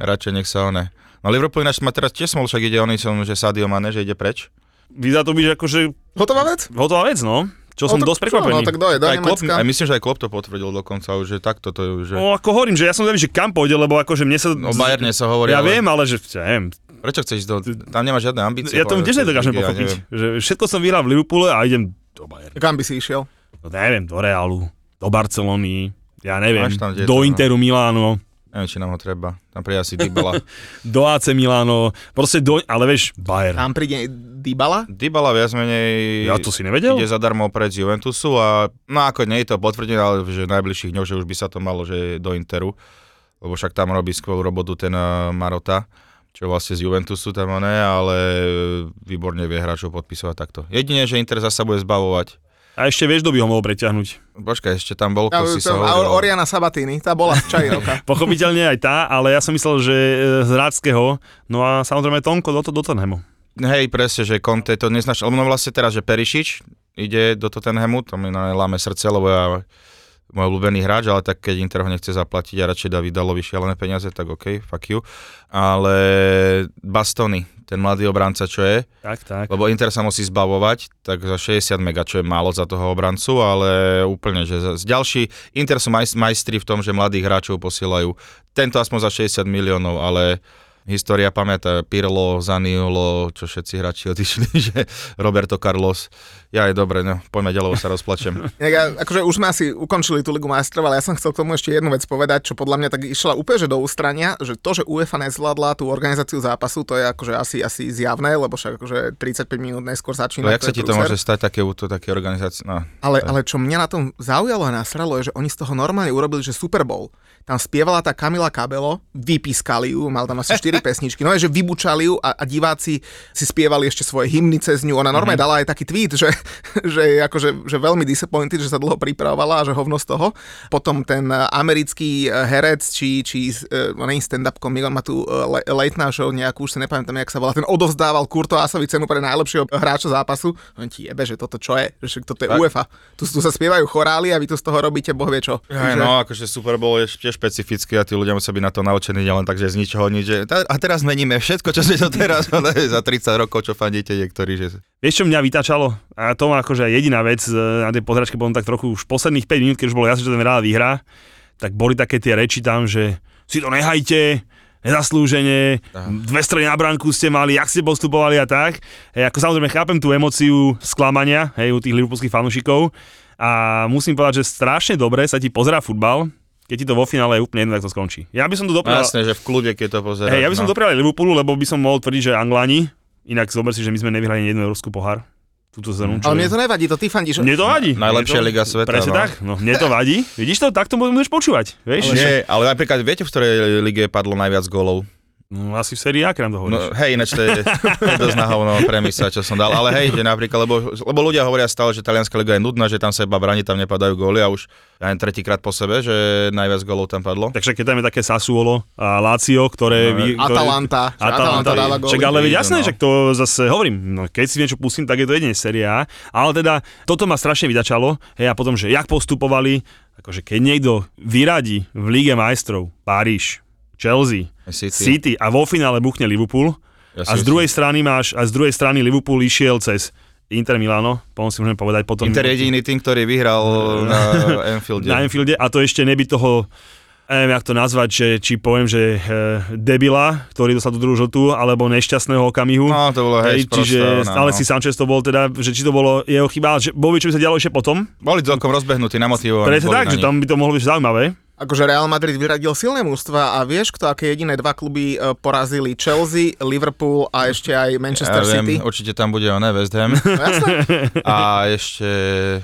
radšej nech sa one. No Liverpool ináč má teraz tiež smol, však ide oný som, že Sadio Mane, že ide preč. Vyzerá to byť akože Hotová vec? hotová vec, no. Čo som No, tak dosť čo, prekvapený. No, tak je? Do Aj, Klopp, Nemecka? aj myslím, že aj Klopp to potvrdil dokonca už, že takto to je už. Že... No ako hovorím, že ja som neviem, že kam pôjde, lebo akože mne sa... No Bayerne sa hovorí, Ja ale viem, ale že ja neviem, prečo chceš do... Tam nemáš žiadne ambície. ja to povedať, tiež že nedokážem ja pochopiť. že všetko som vyhral v Liverpoole a idem do Bayernu. Kam by si išiel? No neviem, do Realu, do Barcelony, ja neviem, tam do no. Interu Miláno, Neviem, či nám ho treba. Tam príde asi Dybala. do AC Miláno, proste do... Ale vieš, Bayern. Tam príde Dybala? Dybala viac menej... Ja to si nevedel? Ide zadarmo pred Juventusu a no ako nie je to potvrdené, ale že v najbližších dňoch, že už by sa to malo, že do Interu, lebo však tam robí skvelú robotu ten uh, Marota, čo vlastne z Juventusu tam on je, ale výborne vie hráčov podpisovať takto. Jedine, že Inter zasa bude zbavovať. A ešte vieš, kto by ho mohol preťahnuť. Počkaj, ešte tam bol, Ja, si sa to- hovoril. Oriana Sabatini, tá bola v čaji roka. Pochopiteľne aj tá, ale ja som myslel, že e, z Ráckého, no a samozrejme Tonko do, do Tottenhamu. Hej, presne, že Conte to lebo no vlastne teraz, že Perišič ide do Tottenhamu, to mi na- láme srdce, lebo ja môj obľúbený hráč, ale tak keď Inter ho nechce zaplatiť a radšej dá Vidalovi šialené peniaze, tak OK, fuck you. Ale Bastony, ten mladý obranca, čo je, Tak, tak. lebo Inter sa musí zbavovať, tak za 60 mega, čo je málo za toho obrancu, ale úplne, že z ďalší, Inter sú majst, majstri v tom, že mladých hráčov posielajú, tento aspoň za 60 miliónov, ale história pamätá, Pirlo, Zaniolo, čo všetci hráči odišli, že Roberto Carlos, ja je dobre, no, poďme ďalej, sa rozplačem. Ja, akože už sme asi ukončili tú Ligu majstrov, ale ja som chcel k tomu ešte jednu vec povedať, čo podľa mňa tak išla úplne že do ústrania, že to, že UEFA nezvládla tú organizáciu zápasu, to je akože asi, asi zjavné, lebo však akože 35 minút neskôr začína. No, jak sa ti to môže stať také, to také organizácie? No, Ale, ale čo mňa na tom zaujalo a nasralo je, že oni z toho normálne urobili, že Super Bowl. Tam spievala tá Kamila Kabelo, vypískali ju, mal tam asi 4 pesničky, no je, že vybučali ju a, a diváci si spievali ešte svoje hymny cez ňu. Ona normálne dala aj taký tweet, že že je akože, že veľmi disappointed, že sa dlho pripravovala a že hovno z toho. Potom ten americký herec, či, či no nie stand-up komik, on má tu late night show nejakú, už si nepamätám, jak sa volá, ten odovzdával Kurtoásovi cenu pre najlepšieho hráča zápasu. On ti jebe, že toto čo je, že toto je Tak. UEFA. Tu, tu sa spievajú chorály a vy tu z toho robíte boh vie čo. Aj, no, akože Super Bowl je tiež špecifický a tí ľudia musia byť na to naučení, nielen tak, že z ničoho nič. Že, "Ta- a teraz meníme všetko, čo sme to teraz, ale za 30 rokov, čo fandíte niektorí, že Vieš, čo mňa vytačalo? A to má akože jediná vec e, na tej pozračke, potom tak trochu už posledných 5 minút, keď už bolo jasné, že ten Real vyhrá, tak boli také tie reči tam, že si to nehajte, nezaslúžene, dve strany na bránku ste mali, jak ste postupovali a tak. Hej, ako samozrejme chápem tú emociu sklamania hej, u tých liverpoolských fanúšikov a musím povedať, že strašne dobre sa ti pozerá futbal, keď ti to vo finále je úplne jedno, tak to skončí. Ja by som tu no, doprial, jasné, že v kľude, keď to pozeráš. hej, ja by som no. doprial Liverpoolu, lebo by som mohol tvrdiť, že Angláni, inak zober si, že my sme nevyhrali jednu európsku pohár túto sezónu. Ale je- mne to nevadí, to ty fandíš. mne to vadí. Najlepšia liga sveta, Presne no. tak, no mne to vadí. Vidíš to, takto budeš počúvať, vieš? že- Nie, ale napríklad viete, v ktorej lige padlo najviac golov? No asi v sérii A, nám to hovoríš. No, hej, ináč to je, je dosť na hovno premisa, čo som dal. Ale hej, že napríklad, lebo, lebo ľudia hovoria stále, že talianská liga je nudná, že tam sa iba bráni, tam nepadajú góly a už ja len tretíkrát po sebe, že najviac gólov tam padlo. Takže keď tam je také Sassuolo a Lazio, ktoré... No, vy- ktoré- Atalanta, Atalanta dáva góly. Ale veď jasné, No. že to zase hovorím, no, keď si niečo pustím, tak je to jedine séria A. Ale teda, toto ma strašne vydačalo, hej, a potom, že jak postupovali, akože keď niekto vyradí v Líge majstrov Paríž, Chelsea, City. City a vo finále buchne Liverpool, Ja a z druhej strany máš, a z druhej strany Liverpool išiel cez Inter Milano, potom si môžeme povedať potom... Inter je jediný tým, ktorý vyhral na Anfielde. na Anfielde a to ešte neby toho neviem, jak to nazvať, že, či poviem, že e, debila, ktorý dostal tú druhú žltú, alebo nešťastného okamihu. No, to bolo hej, čiže no, stále no. si Sanchez to bol teda, že či to bolo jeho chyba, že by, čo by sa dialo ešte potom. Boli celkom rozbehnutí, namotivovaní. Boli tak, že tam by to mohlo byť zaujímavé. Akože Real Madrid vyradil silné mužstva a vieš, kto aké jediné dva kluby e, porazili? Chelsea, Liverpool a ešte aj Manchester ja City. viem, určite tam bude oné West Ham. No, jasné. a ešte,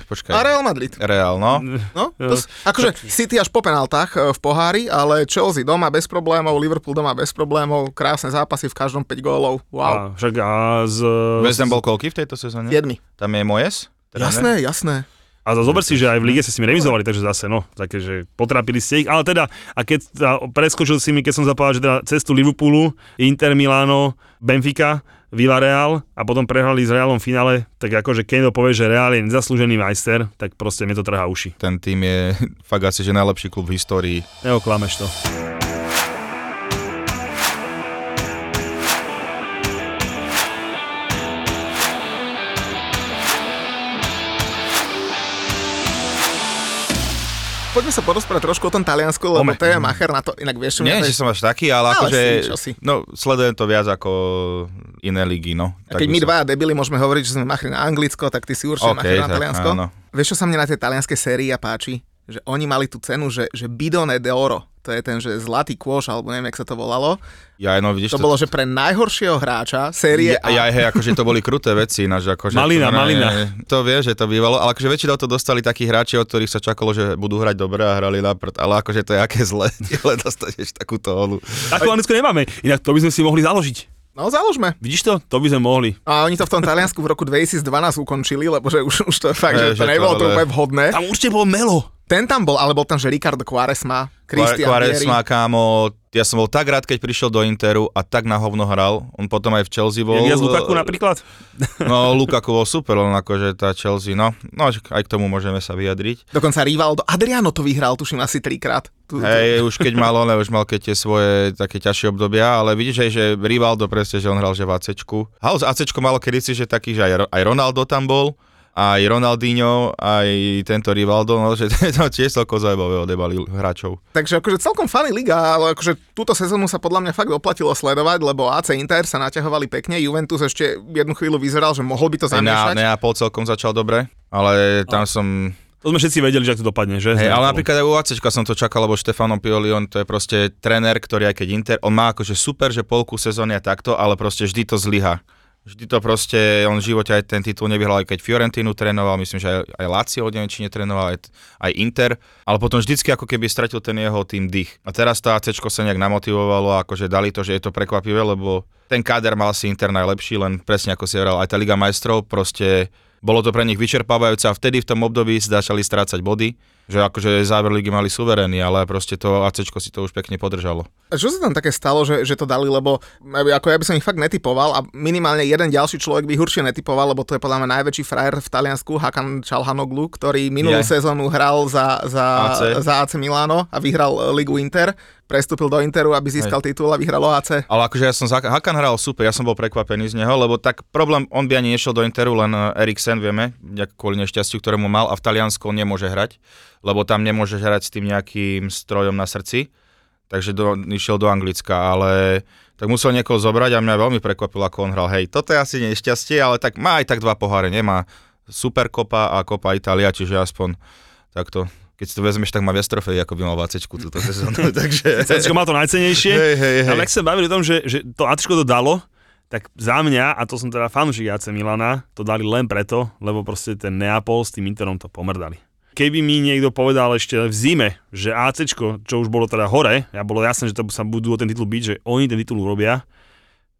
počkaj. A Real Madrid. Real, no. No, to, akože City až po penáltach e, v pohári, ale Chelsea doma bez problémov, Liverpool doma bez problémov, krásne zápasy v každom 5 gólov. Wow. A, však a z... West Ham bol koľký v tejto sezóne? Jedmi. Tam je Moyes? Teda Jasné, jasné. A za- zober si, že aj v lige sa s nimi remizovali, takže zase, no, také, že potrápili ste ich. Ale teda, a keď teda, preskočil si mi, keď som zapovedal, že teda cestu Liverpoolu, Inter, Milano, Benfica, Villarreal a potom prehrali s Realom v finále, tak akože keď povie, že Real je nezaslúžený majster, tak proste mi to trhá uši. Ten tým je fakt asi, že najlepší klub v histórii. Neoklameš to. Poďme sa porozprávať trošku o tom Taliansku, lebo to je macher na to, inak vieš, Nie, že som až taký, ale, Ale akože, no, sledujem to viac ako iné ligy, no. A keď my dvaja debili môžeme hovoriť, že sme machri na Anglicko, tak ty si určite OK, machri na tak Taliansko. áno. Vieš, čo sa mne na tej talianskej sérii páči? Že oni mali tú cenu, že, že bidone de oro. To je ten, že zlatý kôš, alebo neviem, jak sa to volalo. Ja, no, vidíš, To bolo, že pre najhoršieho hráča série Ja, ja, hej, akože to boli kruté veci, ináč, akože... Malina, to, ne- malina. To vie, že to bývalo, ale akože väčšinou to dostali takí hráči, od ktorých sa čakalo, že budú hrať dobre a hrali na prd, ale akože to je aké zle, ale dostaneš takúto holu. Takú Anglicko nemáme, inak to by sme si mohli založiť. No, založme. Vidíš to? To by sme mohli. A oni to v tom Taliansku v roku 2012 ukončili, lebo že už, už to je fakt, že Hej, to že to nebolo to úplne vhodné. Tam určite bol Melo. Ten tam bol, ale bol tam, že Ricardo Quaresma, Christian Vieri. Quaresma, kámo, ja som bol tak rád, keď prišiel do Interu a tak na hovno hral. On potom aj v Chelsea bol. Jak ja z Lukaku napríklad? No, Lukaku bol super, len akože tá Chelsea, no, no aj k tomu môžeme sa vyjadriť. Dokonca Rivaldo. Adriano to vyhral, tuším, asi trikrát. Hej, už keď mal on, už mal keď tie svoje také ťažšie obdobia, ale vidíš aj, že Rivaldo presne, že on hral, že v ACčku. Hal z ACčko malo kedysi, že taký, že aj, aj Ronaldo tam bol, aj Ronaldinho, aj tento Rivaldo, no, že to tiež celko zaujímavé odebali hráčov. Takže akože celkom funny liga, ale akože túto sezónu sa podľa mňa fakt oplatilo sledovať, lebo AC Inter sa naťahovali pekne, Juventus ešte jednu chvíľu vyzeral, že mohol by to zamiešať. Neapol celkom začal dobre, ale tam som... To sme všetci vedeli, že ak to dopadne, že? Hej, ale napríklad aj u ACčka som to čakal, lebo Štefano Pioli, on to je proste tréner, ktorý aj keď Inter, on má akože super, že polku sezóny a takto, ale proste vždy to zlyha. Vždy to proste, on v živote aj ten titul nevyhral, aj keď Fiorentinu trénoval, myslím, že aj, aj Lazio neviem, či netrénoval, aj, aj Inter, ale potom vždycky ako keby stratil ten jeho tým dých. A teraz to ACčko sa nejak namotivovalo, akože dali to, že je to prekvapivé, lebo ten káder mal si Inter najlepší, len presne ako si hovoril, aj tá Liga majstrov proste bolo to pre nich vyčerpávajúce a vtedy v tom období začali strácať body, že akože záver ligy mali suverénny, ale proste to ACčko si to už pekne podržalo. A čo sa tam také stalo, že, že to dali, lebo ako ja by som ich fakt netypoval a minimálne jeden ďalší človek by ich určite netypoval, lebo to je podľa mňa najväčší frajer v Taliansku, Hakan Čalhanoglu, ktorý minulú Je. sezónu hral za, za, AC. za AC Milano a vyhral e, Ligu Inter, prestúpil do Interu, aby získal titul a vyhral AC. Ale akože ja som, Hakan hral super, ja som bol prekvapený z neho, lebo tak problém, on by ani nešiel do Interu, len eh, Eriksen, vieme, kvôli nešťastiu, ktorému mal a v Taliansku on nemôže hrať, lebo tam nemôže hrať s tým nejakým strojom na srdci, takže do, išiel do Anglicka, ale tak musel niekoho zobrať a mňa veľmi prekvapilo, ako on hral. Hej, toto je asi nešťastie, ale tak má aj tak dva poháre, nemá Superkopa a Kopa Italia, čiže aspoň takto keď si to vezmeš, tak má viac trofejí, ako by mal v ACčku túto sezónu, takže... Cecko má to najcenejšie. Hej, hej, hej. Ale ak sa bavili o tom, že, že to Ačko to dalo, tak za mňa, a to som teda fanúšik AC Milana, to dali len preto, lebo proste ten Neapol s tým Interom to pomrdali. Keby mi niekto povedal ešte v zime, že ACčko, čo už bolo teda hore, ja bolo jasné, že to sa budú o ten titul byť, že oni ten titul urobia,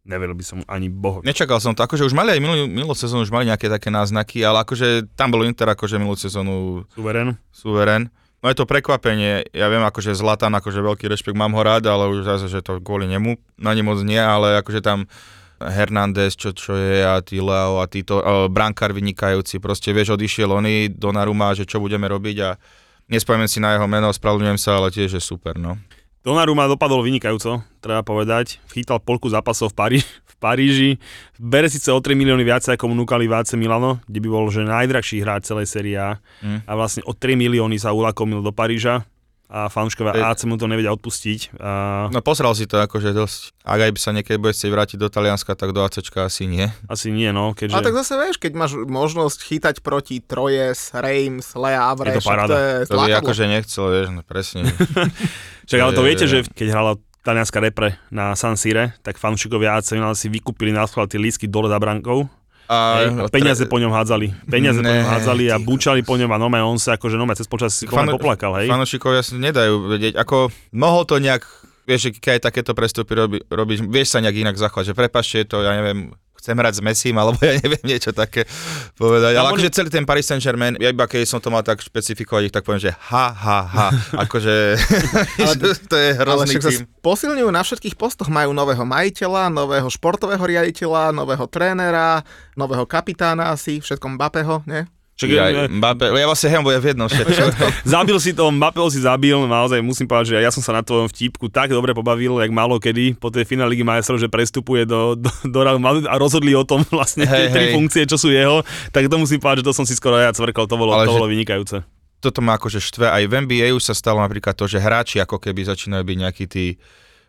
neveril by som ani bohu. Nečakal som to, akože už mali aj minulú, minulú sezónu, už mali nejaké také náznaky, ale akože tam bol Inter akože minulú sezónu Suverén. suverén. No je to prekvapenie, ja viem akože Zlatan, akože veľký rešpekt, mám ho rád, ale už zase, že to kvôli nemu, na ne moc nie, ale akože tam Hernández, čo, čo je a tí Leo a títo, uh, brankár vynikajúci, proste vieš, odišiel oni do Naruma, že čo budeme robiť a nespomiem si na jeho meno, spravedlňujem sa, ale tiež je super, no. Donnarumma dopadol vynikajúco, treba povedať. Chytal polku zápasov v, Parí- v Paríži. Bere síce o 3 milióny viac, ako mu núkali v AC Milano, kde by bol že najdrahší hráč celej série A. Mm. A vlastne o 3 milióny sa ulakomil do Paríža a fanúškovia Hej. AC mu to nevedia odpustiť. A No posral si to akože dosť. Ak aj by sa niekedy bude chcieť vrátiť do Talianska, tak do ACčka asi nie. asi nie, no, keďže... Ale tak zase vieš, keď máš možnosť chytať proti Trojes, Reims, Lea Avre, Je to paráda. to je To by akože nechcel, vieš, no presne. Čak, ale to je- viete, že keď hrala talianská repre na San Sire, tak fanúšikovia AC Milan si vykúpili na schvál tie lístky dole za brankou A, Hej, a peniaze po ňom hádzali. Peniaze po ňom Ne, hádzali a ty búčali po ňom a normálne on sa akože normálne cez počas si Fano- poplakal, hej. Fanošikovia si nedajú vedieť, ako mohol to nejak, vieš, keď aj takéto prestupy robí, robíš, vieš sa nejak inak zachovať, že prepašte, je to, ja neviem, chcem hrať s Messim, alebo ja neviem niečo také povedať. Tam Ale akože celý ten Paris Saint-Germain, ja iba keď som to mal tak špecifikovať, tak poviem, že ha, ha, ha, akože to je Ale hrozný sa tým. posilňujú na všetkých postoch. Majú nového majiteľa, nového športového riaditeľa, nového trénera, nového kapitána asi, všetkom Mbappého, nie? Čak, Ja, Mbappé, ja vlastne hej, ja v jednom všetko. Zabil si to, Mbappého si zabil, naozaj musím povedať, že ja som sa na tvojom vtipku tak dobre pobavil, jak málo kedy, po tej finále Ligy majstrov, že prestupuje do, do, do Madrid a rozhodli o tom vlastne tie Hej, tri funkcie, čo sú jeho, tak to musím povedať, že to som si skoro ja cvrkol, to bolo, Ale to bolo vynikajúce. toto ma akože štve. Aj v NBA už sa stalo napríklad to, že hráči ako keby začínajú byť nejakí tí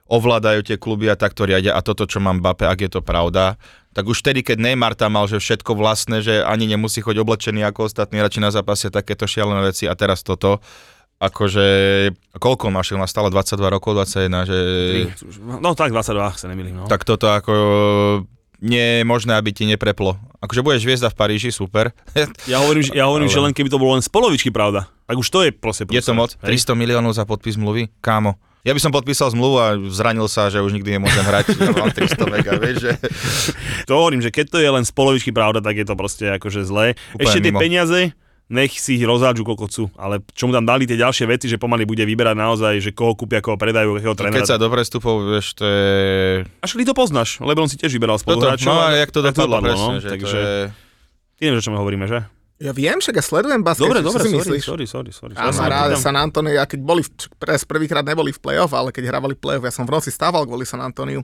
ovládajú tie kluby a takto riadia a toto, čo mám Mbappé, ak je to pravda, tak už vtedy, keď Neymar tam mal, že všetko vlastné, že ani nemusí choť oblečený ako ostatní hráči na zápase, takéto šialené veci a teraz toto, akože, koľko máš, má stále 22 rokov, 21, že... No tak 22, sa nemýlim. No. Tak toto ako nie je možné, aby ti nepreplo. Akože budeš hviezda v Paríži, super. Ja hovorím, že, ja hovorím Ale- že len keby to bolo len z polovičky pravda. Tak už to je proste Je to moc? Hej. 300 miliónov za podpis zmluvy? Kámo. Ja by som podpísal zmluvu a zranil sa, že už nikdy nemôžem hrať. Ja mám 300 mega, vieš, že... To hovorím, že keď to je len z polovičky pravda, tak je to proste akože zlé. Úplne Ešte tie mimo. peniaze, nech si ich rozhádžu koľko chcú, ale čo mu tam dali tie ďalšie veci, že pomaly bude vyberať naozaj, že koho kúpia, koho predajú, akého Keď trénera. sa do prestupov, vieš, to je... Až to poznáš, lebo on si tiež vyberal spoluhráčov. no a jak to dopadlo, presne, no, že takže to je... ty nevieš, o čom hovoríme, že? Ja viem, však ja sledujem basket, Dobre, dobre, si sorry, myslíš? sorry, sorry, sorry. Ja som rád. San Antonio, ja keď boli, pres prvýkrát neboli v play-off, ale keď hrávali play-off, ja som v noci stával kvôli San Antoniu.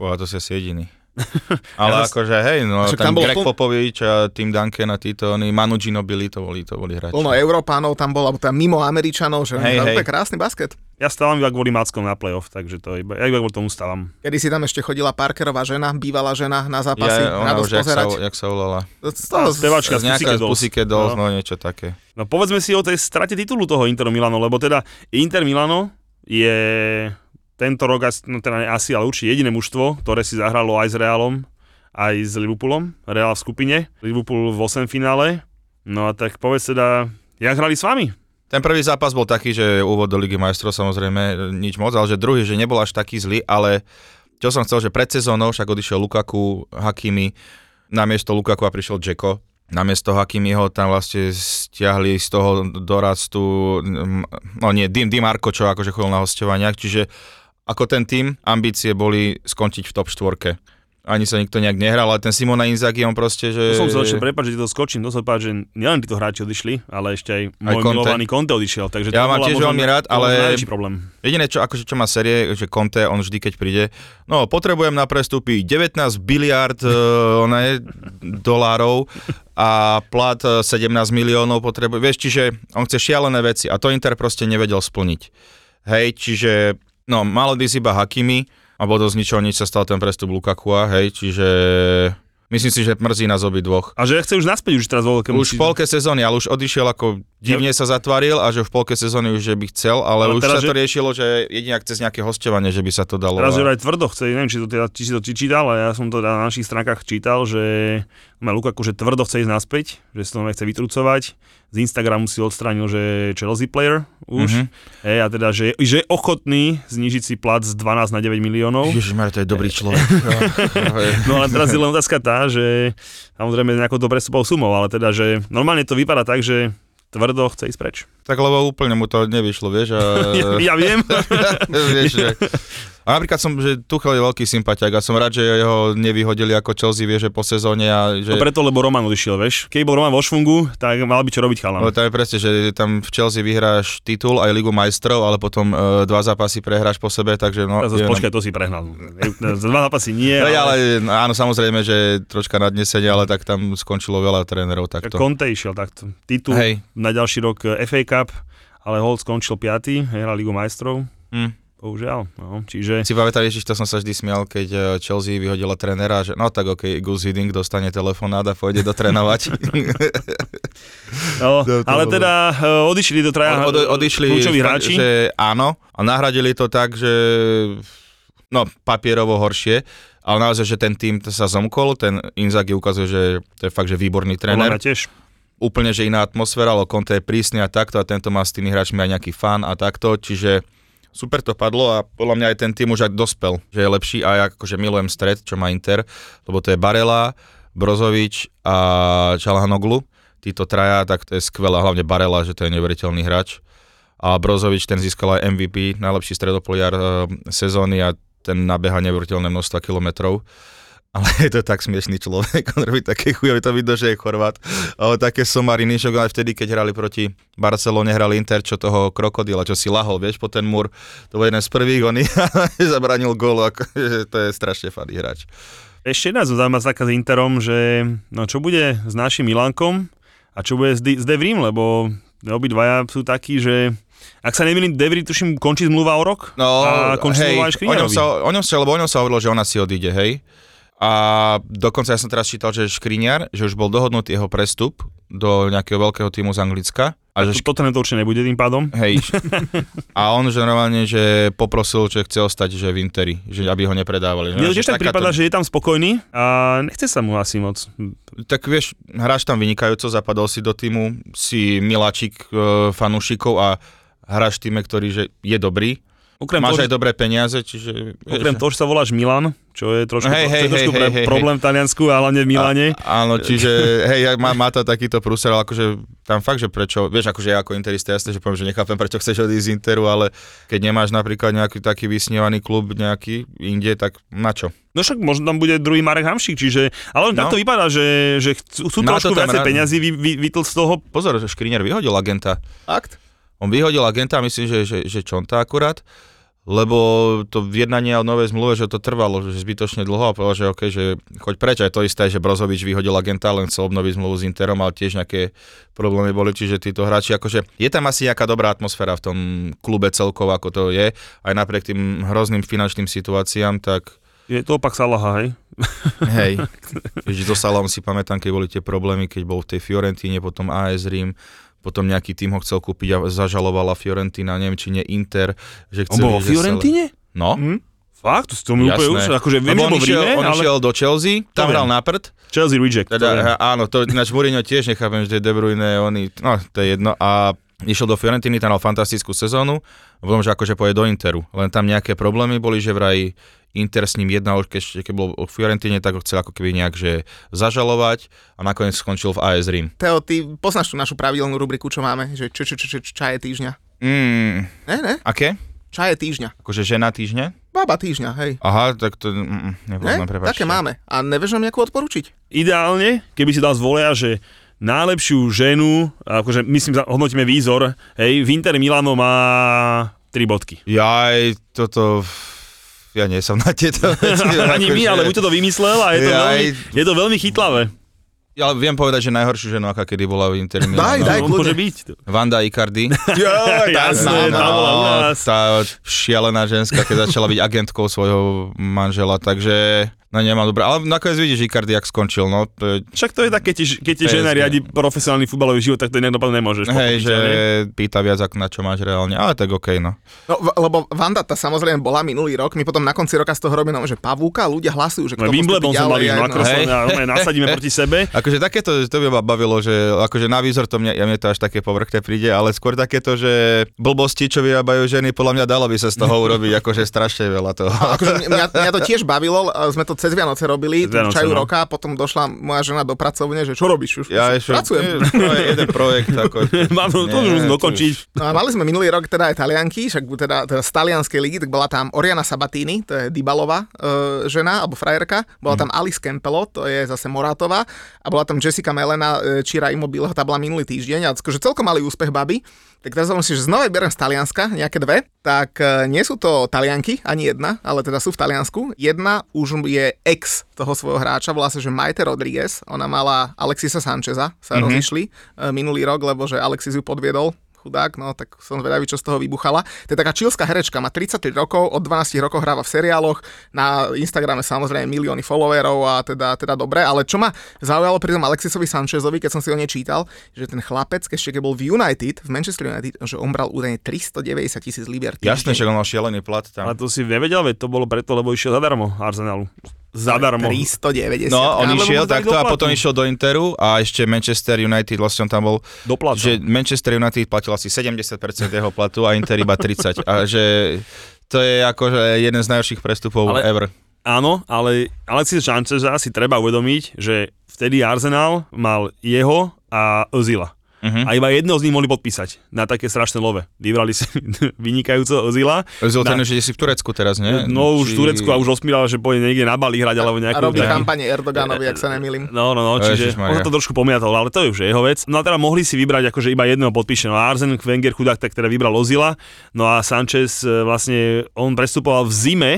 Ó, to si asi jediný. Ale Ja akože hej, no Však tam tam bol Greg pln- Popovič a Tim Duncan a títo, oni, Manu Ginobili, to boli, to boli hráči. Plno Európánov tam bol, alebo tam mimo Američanov, že Hej, hej, krásny basket. Ja stávam iba kvôli Mackom na playoff, takže to iba, ja iba kvôli tomu stávam. Kedy si tam ešte chodila Parkerová žena, bývalá žena na zápasy, ja, ona radosť už, jak sa, jak sa volala. Z toho, z- Spevačka z Z nejaká Pussycat Dolls. Pussycat Dolls, No. no niečo také. No povedzme si o tej strate titulu toho Interu Milano, lebo teda Inter Milano je tento rok, no teda asi, ale určite jediné mužstvo, ktoré si zahralo aj s Realom, aj s Liverpoolom. Real v skupine, Liverpool v 8 finále. No a tak povedz teda, jak hrali s vami? Ten prvý zápas bol taký, že úvod do Ligy majstrov samozrejme nič moc, ale že druhý, že nebol až taký zlý, ale čo som chcel, že pred sezónou však odišiel Lukaku, Hakimi, na miesto Lukaku a prišiel Džeko. namiesto Hakimiho tam vlastne stiahli z toho dorastu, mm, no nie, Dim, Dim Marko, čo akože chodil na hostovaniach, čiže ako ten tým, ambície boli skončiť v top štvorke. Ani sa nikto nejak nehral, ale ten Simona Inzaghi, on proste, že... To som chcel ešte prepáč, že to skočím, to som povedal, že nielen títo hráči odišli, ale ešte aj Aj môj Conte. milovaný Conte odišiel, takže Ja to mám tiež veľmi rád, ale- problém. Jediné, čo, akože, čo má série, že Conte, on vždy, keď príde, no, potrebujem na prestupy 19 biliard uh, ne, dolárov a plat eh, 17 miliónov potrebuje. Vieš, čiže on chce šialené veci a to Inter proste nevedel splniť. Hej, čiže, no, malo ísť iba Hakimi a bolo z ničoho nič sa stal ten prestup Lukakua, hej, čiže myslím si, že mrzí nás obi dvoch. A že chce už naspäť už teraz vo veľkému Už v polke sezóny, ale už odišiel ako divne sa zatvaril a že v polke sezóny už že by chcel, ale, Ale už sa to že- riešilo, že jedine cez nejaké hostovanie, že by sa to dalo. Teraz, a- aj tvrdo chce, neviem, či, to teda, či si to či čítal, ale ja som to na našich stránkach čítal, že má Lukaku, že tvrdo chce ísť naspäť, že si to nechce vytrucovať. Z Instagramu si odstránil, že Chelsea player už. Mhm. Mm-hmm. Hej, a teda, že, že je ochotný znižiť si plat z 12 na 9 miliónov. Ježišmar, to je dobrý človek. No ale teraz je len otázka tá, že samozrejme nejakou prestupou sumou, ale teda, že normálne to vypadá tak, že tvrdo chce ísť preč. Tak lebo úplne mu to nevyšlo, vieš. A, Ja, ja viem. vieš že... A napríklad som, že Tuchel je veľký sympatiak a som rád, že jeho nevyhodili ako Chelsea, vie, že po sezóne a že... To preto, lebo Roman odišiel, vieš. Keď bol Roman vo švungu, tak mal by čo robiť chalan. Lebo tam je presne, že tam v Chelsea vyhráš titul aj Ligu majstrov, ale potom e, dva zápasy prehráš po sebe, takže no... Je- počkaj, to si prehnal. Za dva zápasy nie, No, ale, ale... áno, samozrejme, že troška nadnesenie, ale tak tam skončilo veľa trénerov takto. Conte išiel takto. Titul Hej. na ďalší rok eh, FA Cup, ale Holt skončil 5. hral Ligu majstrov. Hm. Bohužiaľ. No, čiže Si pamätám, Ježiš, to som sa vždy smial, keď e, Chelsea vyhodila trénera, že no tak ok, Gus Hiddink dostane telefonát a pôjde dotrénovať. no, To- to ale bolo- teda eh, odišli do traja Od, od, odišli, kľúčoví hráči. že áno, a nahradili to tak, že no, papierovo horšie, ale naozaj, že ten tým sa zomkol, ten Inzaghi ukazuje, že to je fakt, že výborný Podľa tréner. mňa tiež. Úplne, že iná atmosféra, ale Conte je prísny a takto a tento má s tými hráčmi aj nejaký fan a takto, čiže super to padlo a podľa mňa aj ten tým už aj dospel, že je lepší a ja akože milujem stred, čo má Inter, lebo to je Barela, Brozovič a Čalhanoglu, títo traja, tak to je skvelé, hlavne Barela, že to je neuveriteľný hráč. A Brozovič, ten získal aj MVP, najlepší stredopoliar e, sezóny a ten nabeha neuveriteľné množstva kilometrov. Ale je to tak smiešný človek, on robí také chujové, to vidno, že je Chorvát. Ale také somariny, že aj vtedy, keď hrali proti Barcelone, hrali Inter, čo toho krokodila, čo si lahol, vieš, po ten múr. To bol jeden z prvých, on zabranil gól, ako, že to je strašne fadý hráč. Ešte jedna zaujímavá taká s Interom, že no čo bude s našim Milánkom a čo bude s, Di- s Devrim, lebo obidvaja sú takí, že ak sa nemýlim, Devry, tuším, končí zmluva o rok No, a končí hej, zmluva aj o ňom, sa, o ňom sa, lebo o ňom sa hovorilo, že ona si odíde, hej. A dokonca ja som teraz čítal, že Škriňar, že už bol dohodnutý jeho prestup do nejakého veľkého týmu z Anglicka. A že To, Tottenham to určite nebude tým pádom. Hej. A on že normálne, že poprosil, že chce ostať že v Interi, že aby ho nepredávali. Mne to Že tiež tak prípada, že je tam spokojný a nechce sa mu asi moc. Tak vieš, hráš tam vynikajúco, zapadol si do týmu, si miláčik e, fanúšikov a hráš týme, ktorý že je dobrý. Okrem Máš toho, aj dobré peniaze, čiže... Okrem toho, že sa voláš Milan, čo je trošku, Hej, to hej, trošku hej, hej, hej, problém v Taliansku a hlavne v Miláne. A, áno, čiže hej, má, má to takýto prúser, ale akože tam fakt, že prečo, vieš, akože ja ako interista, jasne, že poviem, že nechápem, prečo chceš odísť z Interu, ale keď nemáš napríklad nejaký taký vysnívaný klub nejaký inde, tak na čo? No však možno tam bude druhý Marek Hamšík, čiže, ale len No. takto vypadá, že, že chcú, chcú Na trošku to viacej rád- peňazí vy, vy, vytlc z toho. Pozor, že Škriňar vyhodil agenta. Fakt? On vyhodil agenta, myslím, že, že, že Čonta akurát, lebo to vyjednanie o novej zmluve, že to trvalo že zbytočne dlho a povedal, že OK, že choď preč, aj to isté, že Brozovič vyhodil agenta, len chcel obnoviť zmluvu s Interom, ale tiež nejaké problémy boli, čiže títo hráči, akože je tam asi nejaká dobrá atmosféra v tom klube celkovo, ako to je, aj napriek tým hrozným finančným situáciám, tak Je to opak Salaha, hej? hej, že so Salom si pamätám, keď boli tie problémy, keď bol v tej Fiorentíne, potom AS Rím, potom nejaký tým ho chcel kúpiť a zažalovala Fiorentina, neviem, či nie Inter, že On chceli, bol vo? Sa... No, Hm? Fakt? To, to mi úplne už, akože viem, on išiel, Ríme, on ale išiel do Chelsea, tam To hral viem. na prd, Chelsea reject. to teda, ha, áno, to ináč Mourinho tiež nechápem, že De Bruyne, oni, no to je jedno, a išiel do Fiorentiny, tam mal fantastickú sezónu, potom, že akože pôjde do Interu, len tam nejaké problémy boli, že vraj Inter s ním jednal, keď, keď bol v Fiorentine, tak ho chcel ako keby nejak že zažalovať a nakoniec skončil v AS Rím. Teo, ty poznáš tú našu pravidelnú rubriku, čo máme, že čo, čo, čo, čo, čo čaje týždňa. Mm, Ne, ne, aké? čaje týždňa. Akože žena týždne? Baba týždňa, hej. Aha, tak to mm, mm, Ne? nepoznám, prepáčte. Také máme. A nevieš nám nejakú odporučiť? Ideálne, keby si dal zvolia, že najlepšiu ženu, akože myslím, hodnotíme výzor, hej, v Inter Milano má tri bodky. Jaj, toto... Ja nie som na tieto veci. Ani my, akože- ale buď to vymyslel a je to, Jaj. veľmi, je to veľmi chytlavé. Ja viem povedať, že najhoršiu ženu, aká kedy bola v Inter Daj, Milano. daj, No, kľudne. môže byť. Vanda Icardi. Jasné, tá bola u nás. tá šialená ženská, keď začala byť agentkou svojho manžela, takže no nemám dobré. Ale nakoniec vidíš Icardi, jak skončil, no to je, Však to je tak, keď ti, keď ti žena riadi profesionálny futbalový život, tak to inak nemôžeš. hej, že pochopiteľne. pýta viac, ako na čo máš reálne, ale tak okej, no. No, v- lebo Vanda tá samozrejme bola minulý rok, my potom na konci roka z toho robíme, no, že pavúka, ľudia hlasujú, že No, kto Wimbledon postupí sme ďalej. mali aj, na no. Hej. a nasadíme proti sebe. Akože takéto, to by ma bavilo, že akože na výzor to mne, ja mne to až také povrchne príde, ale skôr takéto, že blbosti, čo vyrábajú ženy, podľa mňa dalo by sa z toho urobiť akože strašne veľa toho. Akože mňa, mňa to tiež bavilo, sme to cez Vianoce robili, Cez Vianoce, čaju no. roka, potom došla moja žena do pracovne, že čo robíš už? Ja ešte, Pracujem. To je jeden projekt. Ako, Mám to, už to dokončiť. No a mali sme minulý rok teda aj talianky, však teda, teda z talianskej ligy, tak bola tam Oriana Sabatini, to je Dybalová e, žena, alebo frajerka, bola tam Alice Campello, to je zase Moratová, a bola tam Jessica Melena, e, Čira Immobileho, tá bola minulý týždeň, a akože celkom mali úspech baby. Tak teraz som si, že znova berem z Talianska, nejaké dve, tak e, nie sú to Talianky, ani jedna, ale teda sú v Taliansku. Jedna už je ex toho svojho hráča, volá sa, že Maite Rodriguez, ona mala Alexisa Sancheza, sa mm-hmm. rozišli e, minulý rok, lebo že Alexis ju podviedol, chudák, no tak som zvedavý, čo z toho vybuchala. To je taká čilská herečka, má 33 rokov, od 12 rokov hráva v seriáloch, na Instagrame samozrejme milióny followerov a teda, teda dobre, ale čo ma zaujalo pri tom Alexisovi Sanchezovi, keď som si o nej čítal, že ten chlapec, ešte keď bol v United, v Manchester United, že on bral údajne 390 tisíc libier. Jasné, že on mal šialený plat tam. A to si nevedel, veď to bolo preto, lebo išiel zadarmo Arsenalu. Zadarmo. 390. No, on Lebo išiel takto a potom išiel do Interu a ešte Manchester United, vlastne on tam bol, Dopláca. že Manchester United platil asi 70% jeho platu a Inter iba 30%. A že to je akože jeden z najhorších prestupov Ale- ever. Áno, ale Alexis Sancheza si treba uvedomiť, že vtedy Arsenal mal jeho a Ozila. Mhm. A iba jedno z nich mohli podpísať na také strašné love. Vybrali si vynikajúco Ozila. Na- ten, že si v Turecku teraz, nie? No už Či- v Turecku a už osmíral, že pôjde niekde na Bali hrať alebo A nejakú... robí nejaký- kampane Erdoganovi, ak sa nemýlim. No, no, no, čiže on sa to trošku pomiatol, ale to je už jeho vec. No a teda mohli si vybrať akože iba jedného podpíše. No a Arzen Wenger chudák tak teda vybral Ozila, no a Sanchez e, vlastne, on prestupoval v zime,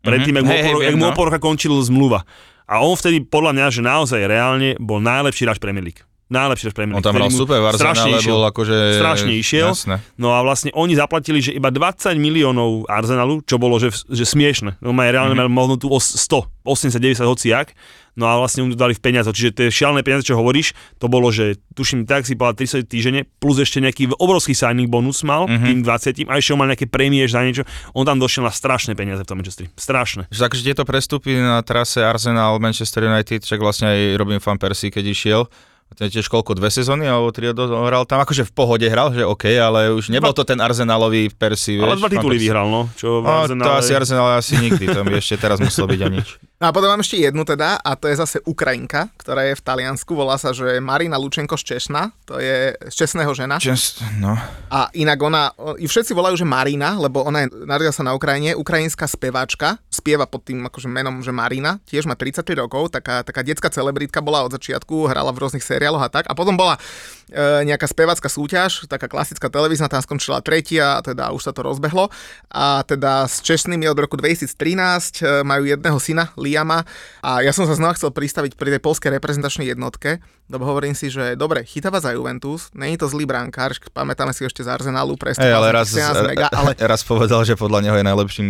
predtým, Mhm. mm-hmm. Jak, mu, jak mu no. končil zmluva. A on vtedy podľa mňa, že naozaj reálne bol najlepší hráč Premier League. Najlepší Premier On tam hral super v strašne Arsenale, išiel. bol akože... Strašne išiel. Jasné. No a vlastne oni zaplatili, že iba 20 miliónov Arsenalu, čo bolo, že, že smiešne. No má reálne Mhm. mm-hmm. mal hodnotu o 100, 80, 90 hociak. No a vlastne mu to dali v peniaze. Čiže tie šialené peniaze, čo hovoríš, to bolo, že tuším, tak si povedal 30 týždene, plus ešte nejaký obrovský signing bonus mal, Mhm. mm-hmm. tým 20 a ešte on mal nejaké prémie za niečo. On tam došiel na strašné peniaze v tom Manchesteri. Strašné. Že takže tieto prestupy na trase Arsenal, Manchester United, však vlastne aj Robin van Persie, keď išiel, ten tiež koľko, dve sezóny alebo tri hral tam, akože v pohode hral, že OK, ale už nebol to ten Arsenalový Persie, Ale vieš, dva Van tituly vyhral, no. Čo v No, to asi Arsenal asi nikdy, to by ešte teraz muselo byť a nič. No a potom mám ešte jednu teda, a to je zase Ukrajinka, ktorá je v Taliansku, volá sa, že Marina Lučenko z Češna, to je z Česného žena. Just, no. A inak ona, ju všetci volajú, že Marina, lebo ona je, narodila sa na Ukrajine, ukrajinská speváčka, spieva pod tým akože menom, že Marina, tiež má 33 rokov, taká, taká detská celebritka bola od začiatku, hrala v rôznych seriáloch a tak. A potom bola e, nejaká spevácka súťaž, taká klasická televízna, tam skončila tretia, a teda už sa to rozbehlo. A teda s Česnými od roku 2013 e, majú jedného syna, Liama. A ja som sa znova chcel pristaviť pri tej polskej reprezentačnej jednotke, lebo hovorím si, že dobre, chytáva za Juventus, není to zlý brankár, pamätáme si ešte z Arsenalu, presne. Hey, ale raz, 13 mega, ale raz povedal, že podľa neho je najlepším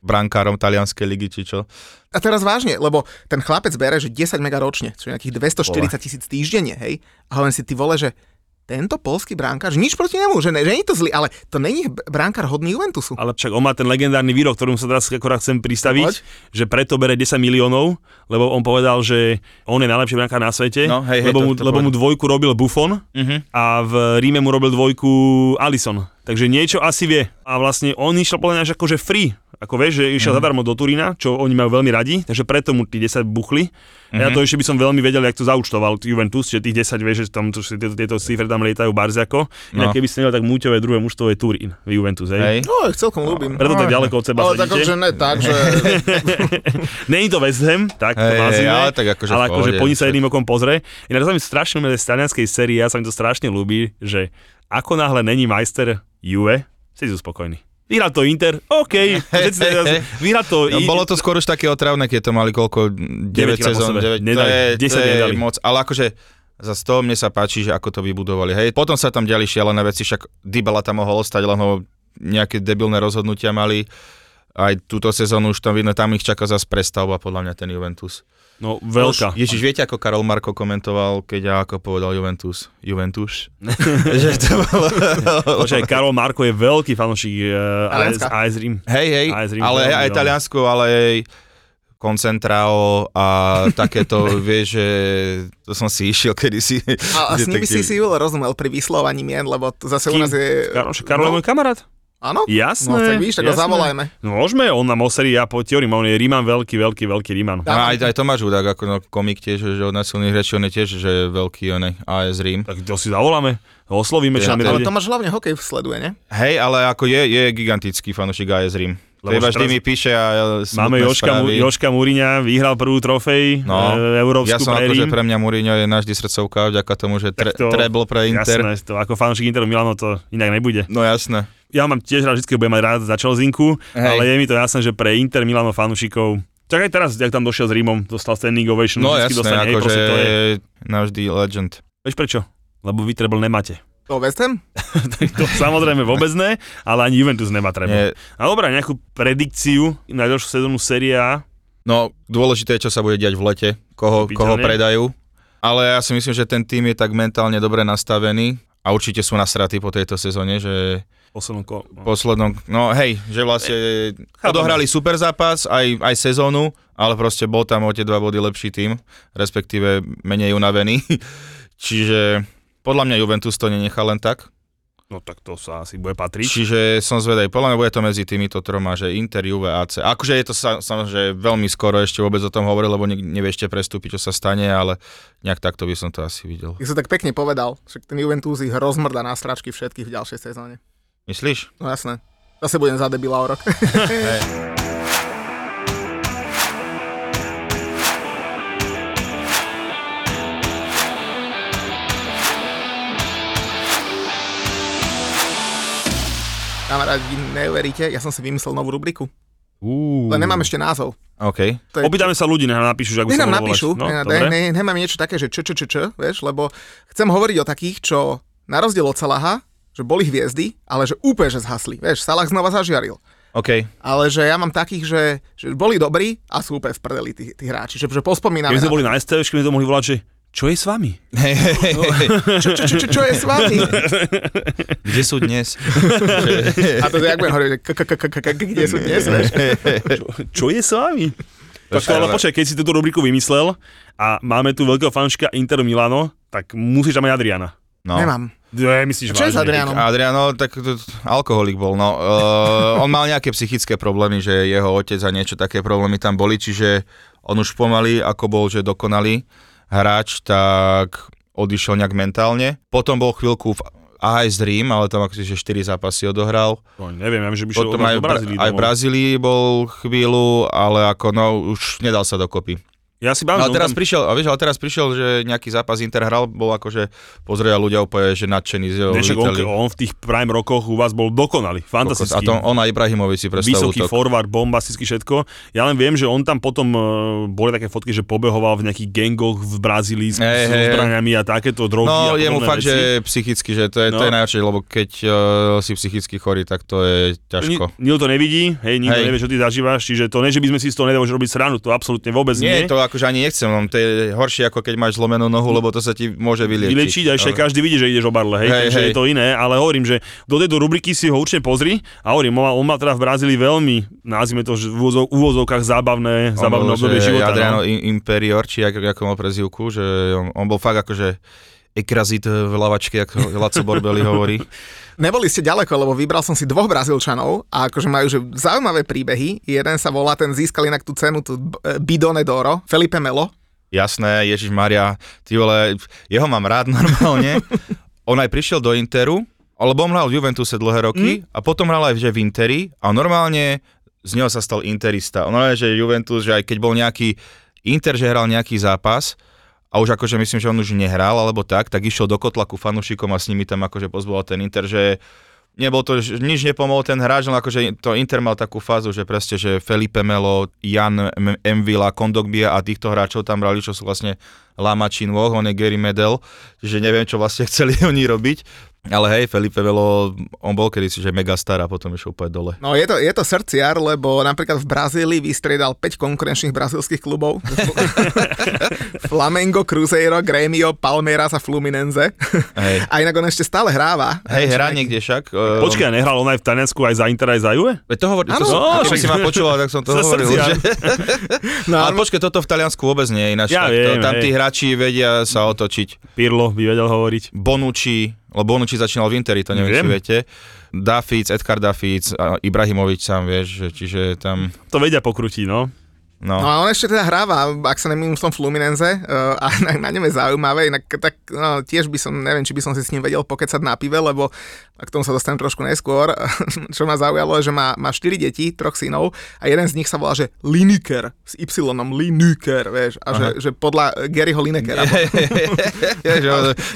brankárom talianskej ligy, či čo. A teraz vážne, lebo ten chlapec bere, že 10 mega ročne, čo je nejakých 240 tisíc týždenne, hej. A hovorím si, ty vole, že tento polský bránkár, že nič proti nemu, že, ne, že nie je to zlý, ale to není b- bránkár hodný Juventusu. Ale však on má ten legendárny výrok, ktorým sa teraz akorát chcem pristaviť, Poď. že preto bere 10 miliónov, lebo on povedal, že on je najlepší brankár na svete, No, hej, hej, lebo, to- mu, to lebo povedal. mu dvojku robil Buffon Mhm. a v Ríme mu robil dvojku Allison. Takže niečo asi vie. A vlastne on išiel podľa mňa že akože free. Ako vieš, že išiel Mhm. zadarmo do Turína, čo oni majú veľmi radi, takže preto mu tí 10 buchli. A ja Mhm. to ešte by som veľmi vedel, jak to zaučtoval Juventus, že tých 10, vieš, že tam to, že tieto, tieto cifry tam lietajú barziako. Inak No. keby si nevedel, tak Múťové druhé mužstvo je Turín v Juventus, hej. Hej. No, ich celkom ľúbim. Preto tak ďaleko od seba Ale tak akože ne tak, že... Není to West Ham, tak to Hej, nazvime, ale tak akože ale akože poní sa jedným okom pozrie. Inak to sa mi strašne z talianskej série, ja sa mi to strašne ľúbi, že ako náhle není majster Juve, si sú spokojní. Vyhral to Inter, OK, vyhral to... No, bolo to skôr už také otravné, keď to mali koľko, 9 krát po sezón, sebe. 9, to Nedali, je, 10 to je nedali. moc, ale akože za to mne sa páči, že ako to vybudovali. Hej, potom sa tam diali šialené veci, však Dybala tam mohol ostať, len ho nejaké debilné rozhodnutia mali. Aj túto sezónu už tam vidno, tam ich čaká zase prestavba, podľa mňa ten Juventus. No, veľká. Ježiš, viete, ako Karol Marko komentoval, keď ja ako povedal Juventus? Juventus? že to bolo... Počkaj, Karol Marko je veľký fanúšik uh, AS. AS Rím. Hej, hej, ale aj. Taliansko, ale aj Concentrao a takéto, vieš, že to som si išiel kedysi. A, a s nimi si si rozumel pri vyslovaní mien, lebo to zase u Kým? nás je... Karol, Karol je no, môj kamarát. Áno? Jasné. No tak víš, tak ho zavolajme. No môžeme, on nám oserí, ja po teórii, on je Ríman veľký, veľký, veľký Ríman. No, aj, aj Tomáš Hudák, ako no, komik tiež, že od násilných rečí, on je tiež, že je veľký, on je AS Rím. Tak to si zavoláme, oslovíme, čo Ja, nám Ale. Tomáš hlavne hokej sleduje, ne? Hej, ale ako je, je gigantický fanúšik AS Rím. Lebo že vždy mi píše a Máme Joška, Mu. Joška Múriňa, vyhral prvú trofej No, e, európsku Ja som pre akože pre mňa Mourinho je náš srdcovka, vďaka tomu, že tre, to- treble pre Inter. Jasné, to ako fanúšik Interu Milano to inak nebude. No jasné. Ja mám tiež rád, vždy budem mať rád za Čelzinku, ale je mi to jasné, že pre Inter Milano fanúšikov tak aj teraz, jak tam došiel s Rímom, dostal standing ovation, No jasné, dostane, akože to je. navždy legend. Vieš prečo? Lebo vy treble nemáte. To West Ham? to samozrejme vôbec ne, ale ani Juventus nemá treble. Nie, A dobrá, nejakú predikciu na ďalšiu sezónu Serie A. No, dôležité je, čo sa bude diať v lete, koho, koho Pochopiteľne. predajú. Ale ja si myslím, že ten tým je tak mentálne dobre nastavený a určite sú nasratí po tejto sezóne, že Poslednú ko- no. poslednom, no hej, že vlastne odohrali super zápas, aj, aj sezónu, ale proste bol tam o tie dva body lepší tým, respektíve menej unavený. Čiže podľa mňa Juventus to nenechá len tak. no tak to sa asi bude patriť. Čiže som zvedaj, podľa mňa bude to medzi týmito troma, že Inter, Juve, AC. Akože je to sa, samozrejme veľmi skoro ešte vôbec o tom hovoril, lebo ne, nevie ešte prestúpiť, čo sa stane, ale nejak takto by som to asi videl. Ty si tak pekne povedal, že ten Juventus ich rozmrda na stračky všetkých v ďalšej sezóne. Myslíš? No jasné. Zase budem za debila o rok. Kamaráti, neuveríte, ja som si vymyslel novú rubriku. Uh. Ale nemám ešte názov. OK. To je, Opýtame sa ľudí, nech nám napíšu, že ak by nech nám napíšu. No, ne, dobre. ne, nemám niečo také, že čo, čo, čo, čo, vieš, lebo chcem hovoriť o takých, čo na rozdiel od Salaha, že boli hviezdy, ale že úplne, že zhasli. Vieš, Salah znova zažiaril. OK. Ale že ja mám takých, že, že boli dobrí a sú úplne v prdeli tí, tí hráči. Že, že pospomíname Keby sme boli na STV, keby sme to mohli volať, že čo je s vami? Hej, hej, hej. čo, čo, čo, čo, čo je s vami? Kde sú dnes? A to je, jak budem hovoriť, kde sú dnes? Čo, čo je s vami? Tak ale počkaj, keď si túto rubriku vymyslel a máme tu veľkého fanúšika Interu Milano, tak musíš tam mať Adriana. No. Nemám. Ne, myslíš A čo je s? Adrianom? Adriano, tak to, alkoholik bol, no. Uh, on mal nejaké psychické problémy, že jeho otec a niečo také problémy tam boli, čiže on už pomaly, ako bol, že dokonalý hráč, tak odišiel nejak mentálne. Potom bol chvíľku v AS Dream, ale tam akože 4 zápasy odohral. No, neviem, ja že by šiel Potom aj, do Brazílii aj. Brazílii bol chvíľu, ale ako no, už nedal sa dokopy. Ja si No, bavím, ale teraz prišiel, a vieš, ale teraz prišiel, že nejaký zápas Inter hral, bol akože pozrieť a ľudia úplne, že nadšení z Nešak, on, on v tých prime rokoch u vás bol dokonalý, fantastický. A to on a Ibrahimovič si predstavujú Vysoký to. forward, bombasticky všetko. Ja len viem, že on tam potom, uh, boli také fotky, že pobehoval v nejakých gangoch v Brazílii s, hej, hej. zbraniami a takéto drogy No, a je mu fakt, veci. že psychicky, že to je, to No. je najhoršie, lebo keď uh, si psychicky chorý, tak to je ťažko. Ni- Nikto to nevidí, hej, nikto Hej. nevie, čo ty zažívaš, čiže to ne, že by sme si z toho nedali robiť sranu, to absolútne vôbec nie. Nie, to akože ani nechcem, no, to je horšie ako keď máš zlomenú nohu, lebo to sa ti môže vyliečiť. vylečiť a ešte každý vidí, že ideš o barle, hej, Hej, takže hej. je to iné, ale hovorím, že do tejto rubriky si ho určite pozri a hovorím, on má, on má teda v Brazílii veľmi, nazvime to, že v úvozo- úvozovkách zábavné, On zábavné bol, obdobie života. Adriano No. Imperior, či ako, ako mal prezivku, že on, on bol fakt akože ekrazit v lavačke, ako Laco Borbeli hovorí. Neboli ste ďaleko, lebo vybral som si dvoch Brazílčanov a akože majú že zaujímavé príbehy. Jeden sa volá, ten získal inak tú cenu, tú eh, Bidone d'Oro, Felipe Melo. Jasné, Ježiš Maria, ty vole, jeho mám rád normálne. On aj prišiel do Interu, alebo on hral v Juventuse dlhé roky mm. a potom hral aj že v Interi a normálne z neho sa stal Interista. On že Juventus, že aj keď bol nejaký Inter, že hral nejaký zápas, a už akože myslím, že on už nehral alebo tak, tak išiel do kotla ku fanúšikom a s nimi tam akože pozbol ten Inter, že nebol to, nič nepomohol ten hráč, len akože to Inter mal takú fázu, že proste, že Felipe Melo, Jan Mvila, Kondogbia a týchto hráčov tam brali, čo sú vlastne Lama Chinwoh, on je Gary Medel, že neviem, čo vlastne chceli oni robiť. Ale hej, Felipe Velo, on bol kedy si že megastar a potom išiel úplne dole. No je to, je to srdciar, lebo napríklad v Brazílii vystriedal 5 konkurenčných brazílskych klubov. Flamengo, Cruzeiro, Grêmio, Palmeiras a Fluminense. Hej. A inak on ešte stále hráva. Hej, hrá niekde však. Uh, Počkaj, nehral on aj v Taliansku, aj za Inter, aj za Juve? Veď to hovorí, to Áno. som, No, keby si ma počúval, tak som to hovoril. srdciar. Že... No, Ale počkaj, toto v Taliansku vôbec nie je ináč. Ja tak, viem, to, tam hej. tí hráči vedia sa otočiť. Pirlo by vedel hovoriť. Bonucci, lebo Bonucci začínal v Interi, to neviem, či Viem. viete. Dafic, Edgar Dafic, a Ibrahimovič sám, vieš, že- čiže tam, To vedia pokrutiť, no. no. No a on ešte teda hráva, ak sa nemýlim v tom Fluminense uh, a na, na ňom je zaujímavé, inak tak no, tiež by som, neviem, či by som si s ním vedel pokecať na pive, lebo a k tomu sa dostanem trošku neskôr. Čo ma zaujalo, je, že má, má 4 deti, troch synov a jeden z nich sa volá, že Lineker, s Y, Lineker, vieš, a že, že podľa Garyho Linekera.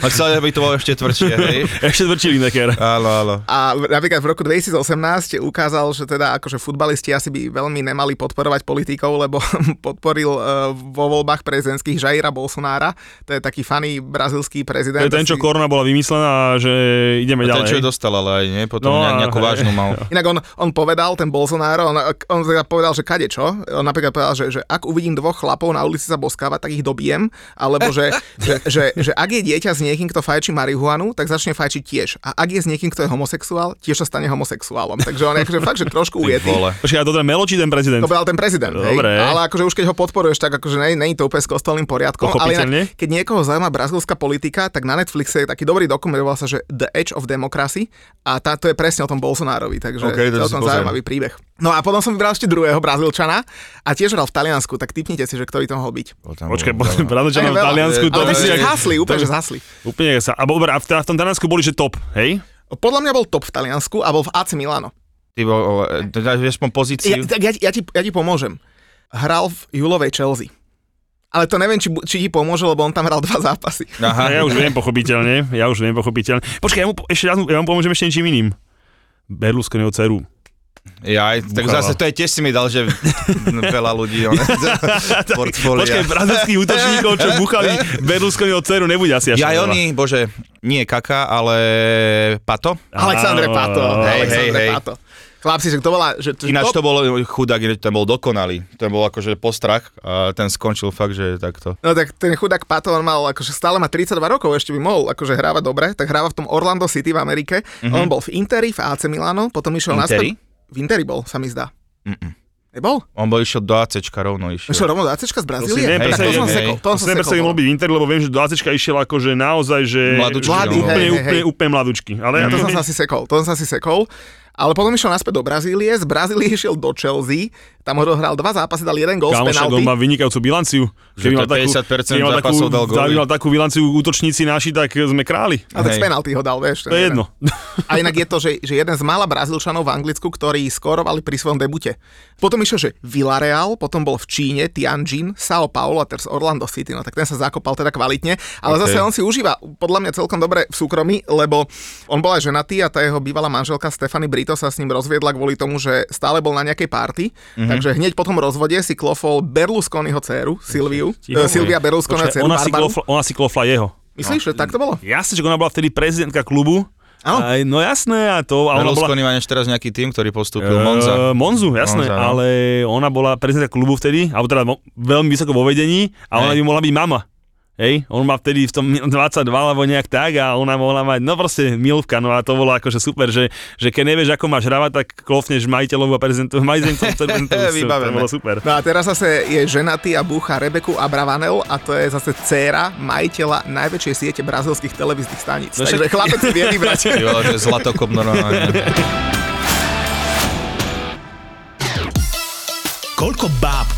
On chcel, aby to bolo ešte tvrdšie, hej. Ešte tvrdší Lineker. Áno, áno. A napríklad v roku 2018 ukázal, že teda akože futbalisti asi by veľmi nemali podporovať politikov, lebo podporil uh, vo voľbách prezidentských Jaira Bolsonára, to je taký faný brazilský To prezident. je ten, čo korona bola vymyslená a že ideme A ten, ďalej. čo ju dostal, ale aj nie, potom No, no, nejakú hej. vážnu mal. Inak on, on povedal, ten Bolsonaro, on, on teda povedal, že kade čo. On napríklad povedal, že, že ak uvidím dvoch chlapov na ulici sa boskávať, tak ich dobijem. Alebo že, že, že, že ak je dieťa s niekým, kto fajčí marihuanu, tak začne fajčiť tiež. A ak je s niekým, kto je homosexuál, tiež sa stane homosexuálom. Takže on je akože fakt, že trošku ujetý. Počkaj, a to ten Melo či ten prezident? To povedal ten prezident, hej? Dobre. ale akože už keď ho podporuješ, tak akože nie, nie je to úplne s kostolným poriadkom. Ale inak, keď niekoho zaujíma brazilská politika, tak na Netflixe je taký dobrý dokument, volá sa, že The Edge of Democracy a tá, to je presne o tom Bolsonárovi, takže OK, to celkom zaujímavý príbeh. No a potom som vybral ešte druhého Brazílčana a tiež hral v Taliansku, tak typnite si, že kto by to mohol byť. Počkaj, Brazílčanom v. Taliansku, to Ale by si... zhasli, úplne, to- že zhasli. Úplne sa. A a v, v tom Taliansku boli, že top, hej? Podľa mňa bol top v Taliansku a bol v AC Milano. Ty bol, vieš aspoň Ja, pozíciu. tak ja, ti- ja, ti, ja ti pomôžem. Hral v Julovej Chelsea. Ale to neviem, či, či ti pomôže, lebo on tam hral dva zápasy. Aha, ja už viem pochopiteľne, ja už viem pochopiteľne. Počkaj, ja mu, ešte ja mu pomôžem ešte niečím iným. Berlusconiho dceru. ja, aj- tak Buchala. zase to je tiež si mi dal, že veľa ľudí, on, portfólia. Počkaj, brazilských útočníkov, čo buchali Berlusconiho dceru, nebude asi až Ja aj oni, bože, nie Kaka, ale Pato. Alexandre Pato. hej, Alexandre hej, hej. Chlapci, že to bola... Že, že Ináč to bol chudák, ten bol dokonalý. Ten bol akože postrach a ten skončil fakt, že takto. No tak ten chudák Pato, on mal, akože stále má 32 rokov, ešte by mohol akože hrávať dobre, tak hráva v tom Orlando City v Amerike. Mm-hmm. On bol v Interi, v AC Milano, potom išiel Mhm. Interi? naspäť... V Interi bol, sa mi zdá. Mm-mm. Nebol? On bol išiel do ACčka rovno Išiel išiel. rovno do ACčka z To si Brazílie? neviem to som sekol. To To som neviem sekol. byť Inter, lebo viem, že do ACčka išiel akože naozaj, že... Mladúčky, Mladý, no. hej, Úplne, hej, úplne, hej. úplne mladúčky. Ale Ja to som sa asi sekol, to som sa asi sekol. Ale potom išiel naspäť do Brazílie, z Brazílie išiel do Chelsea, tam odohral dva zápasy, dal jeden gol z Kámo, on penalty. má vynikajúcu bilanciu. Že to je 50% keby mal zápasov dal góly. keby mal takú bilanciu útočníci naši, tak sme králi. A tak z penalty ho dal, vieš. To je jeden. jedno. A inak je to, že, že jeden z mála Brazílčanov v Anglicku, ktorí skórovali pri svojom debute. Potom išiel, že Villarreal, potom bol v Číne, Tianjin, Sao Paulo a teraz Orlando City, no tak ten sa zakopal teda kvalitne, ale Ok. zase on si užíva podľa mňa celkom dobre v súkromí, lebo on bol aj ženatý a tá jeho bývalá manželka Stefany Brito sa s ním rozviedla kvôli tomu, že stále bol na nejakej party, mm-hmm. Takže hneď po tom rozvode si klofol Berlusconiho dceru, Silviu, Ticho. uh, Silvia Berlusconiho dceru, ona, si klofla, ona si klofla jeho. Myslíš, že tak to bolo? Jasne, že ona bola vtedy prezidentka klubu. Áno. Aj, no jasné, a to... A ona bola, Berlusconi má ešte teraz nejaký tým, ktorý postúpil, Monza. Eh, Monzu, jasné, Monza, no. ale ona bola prezidentka klubu vtedy, alebo teda veľmi vysoko vo vedení a ona Hej. by mohla byť mama. Hej, on má vtedy v tom 22 alebo nejak tak a ona mohla mať, no proste milvka, no a to bolo akože super, že, že keď nevieš, ako máš hravať, tak klofneš majiteľov a prezentu, majiteľom to bolo super. No a teraz zase je ženatý a búcha Rebeku Abravanel a to je zase dcéra majiteľa najväčšej siete brazilských televíznych staníc. No Takže však- chlapec vie vybrať. Jo, je zlatokop normálne. Koľko báb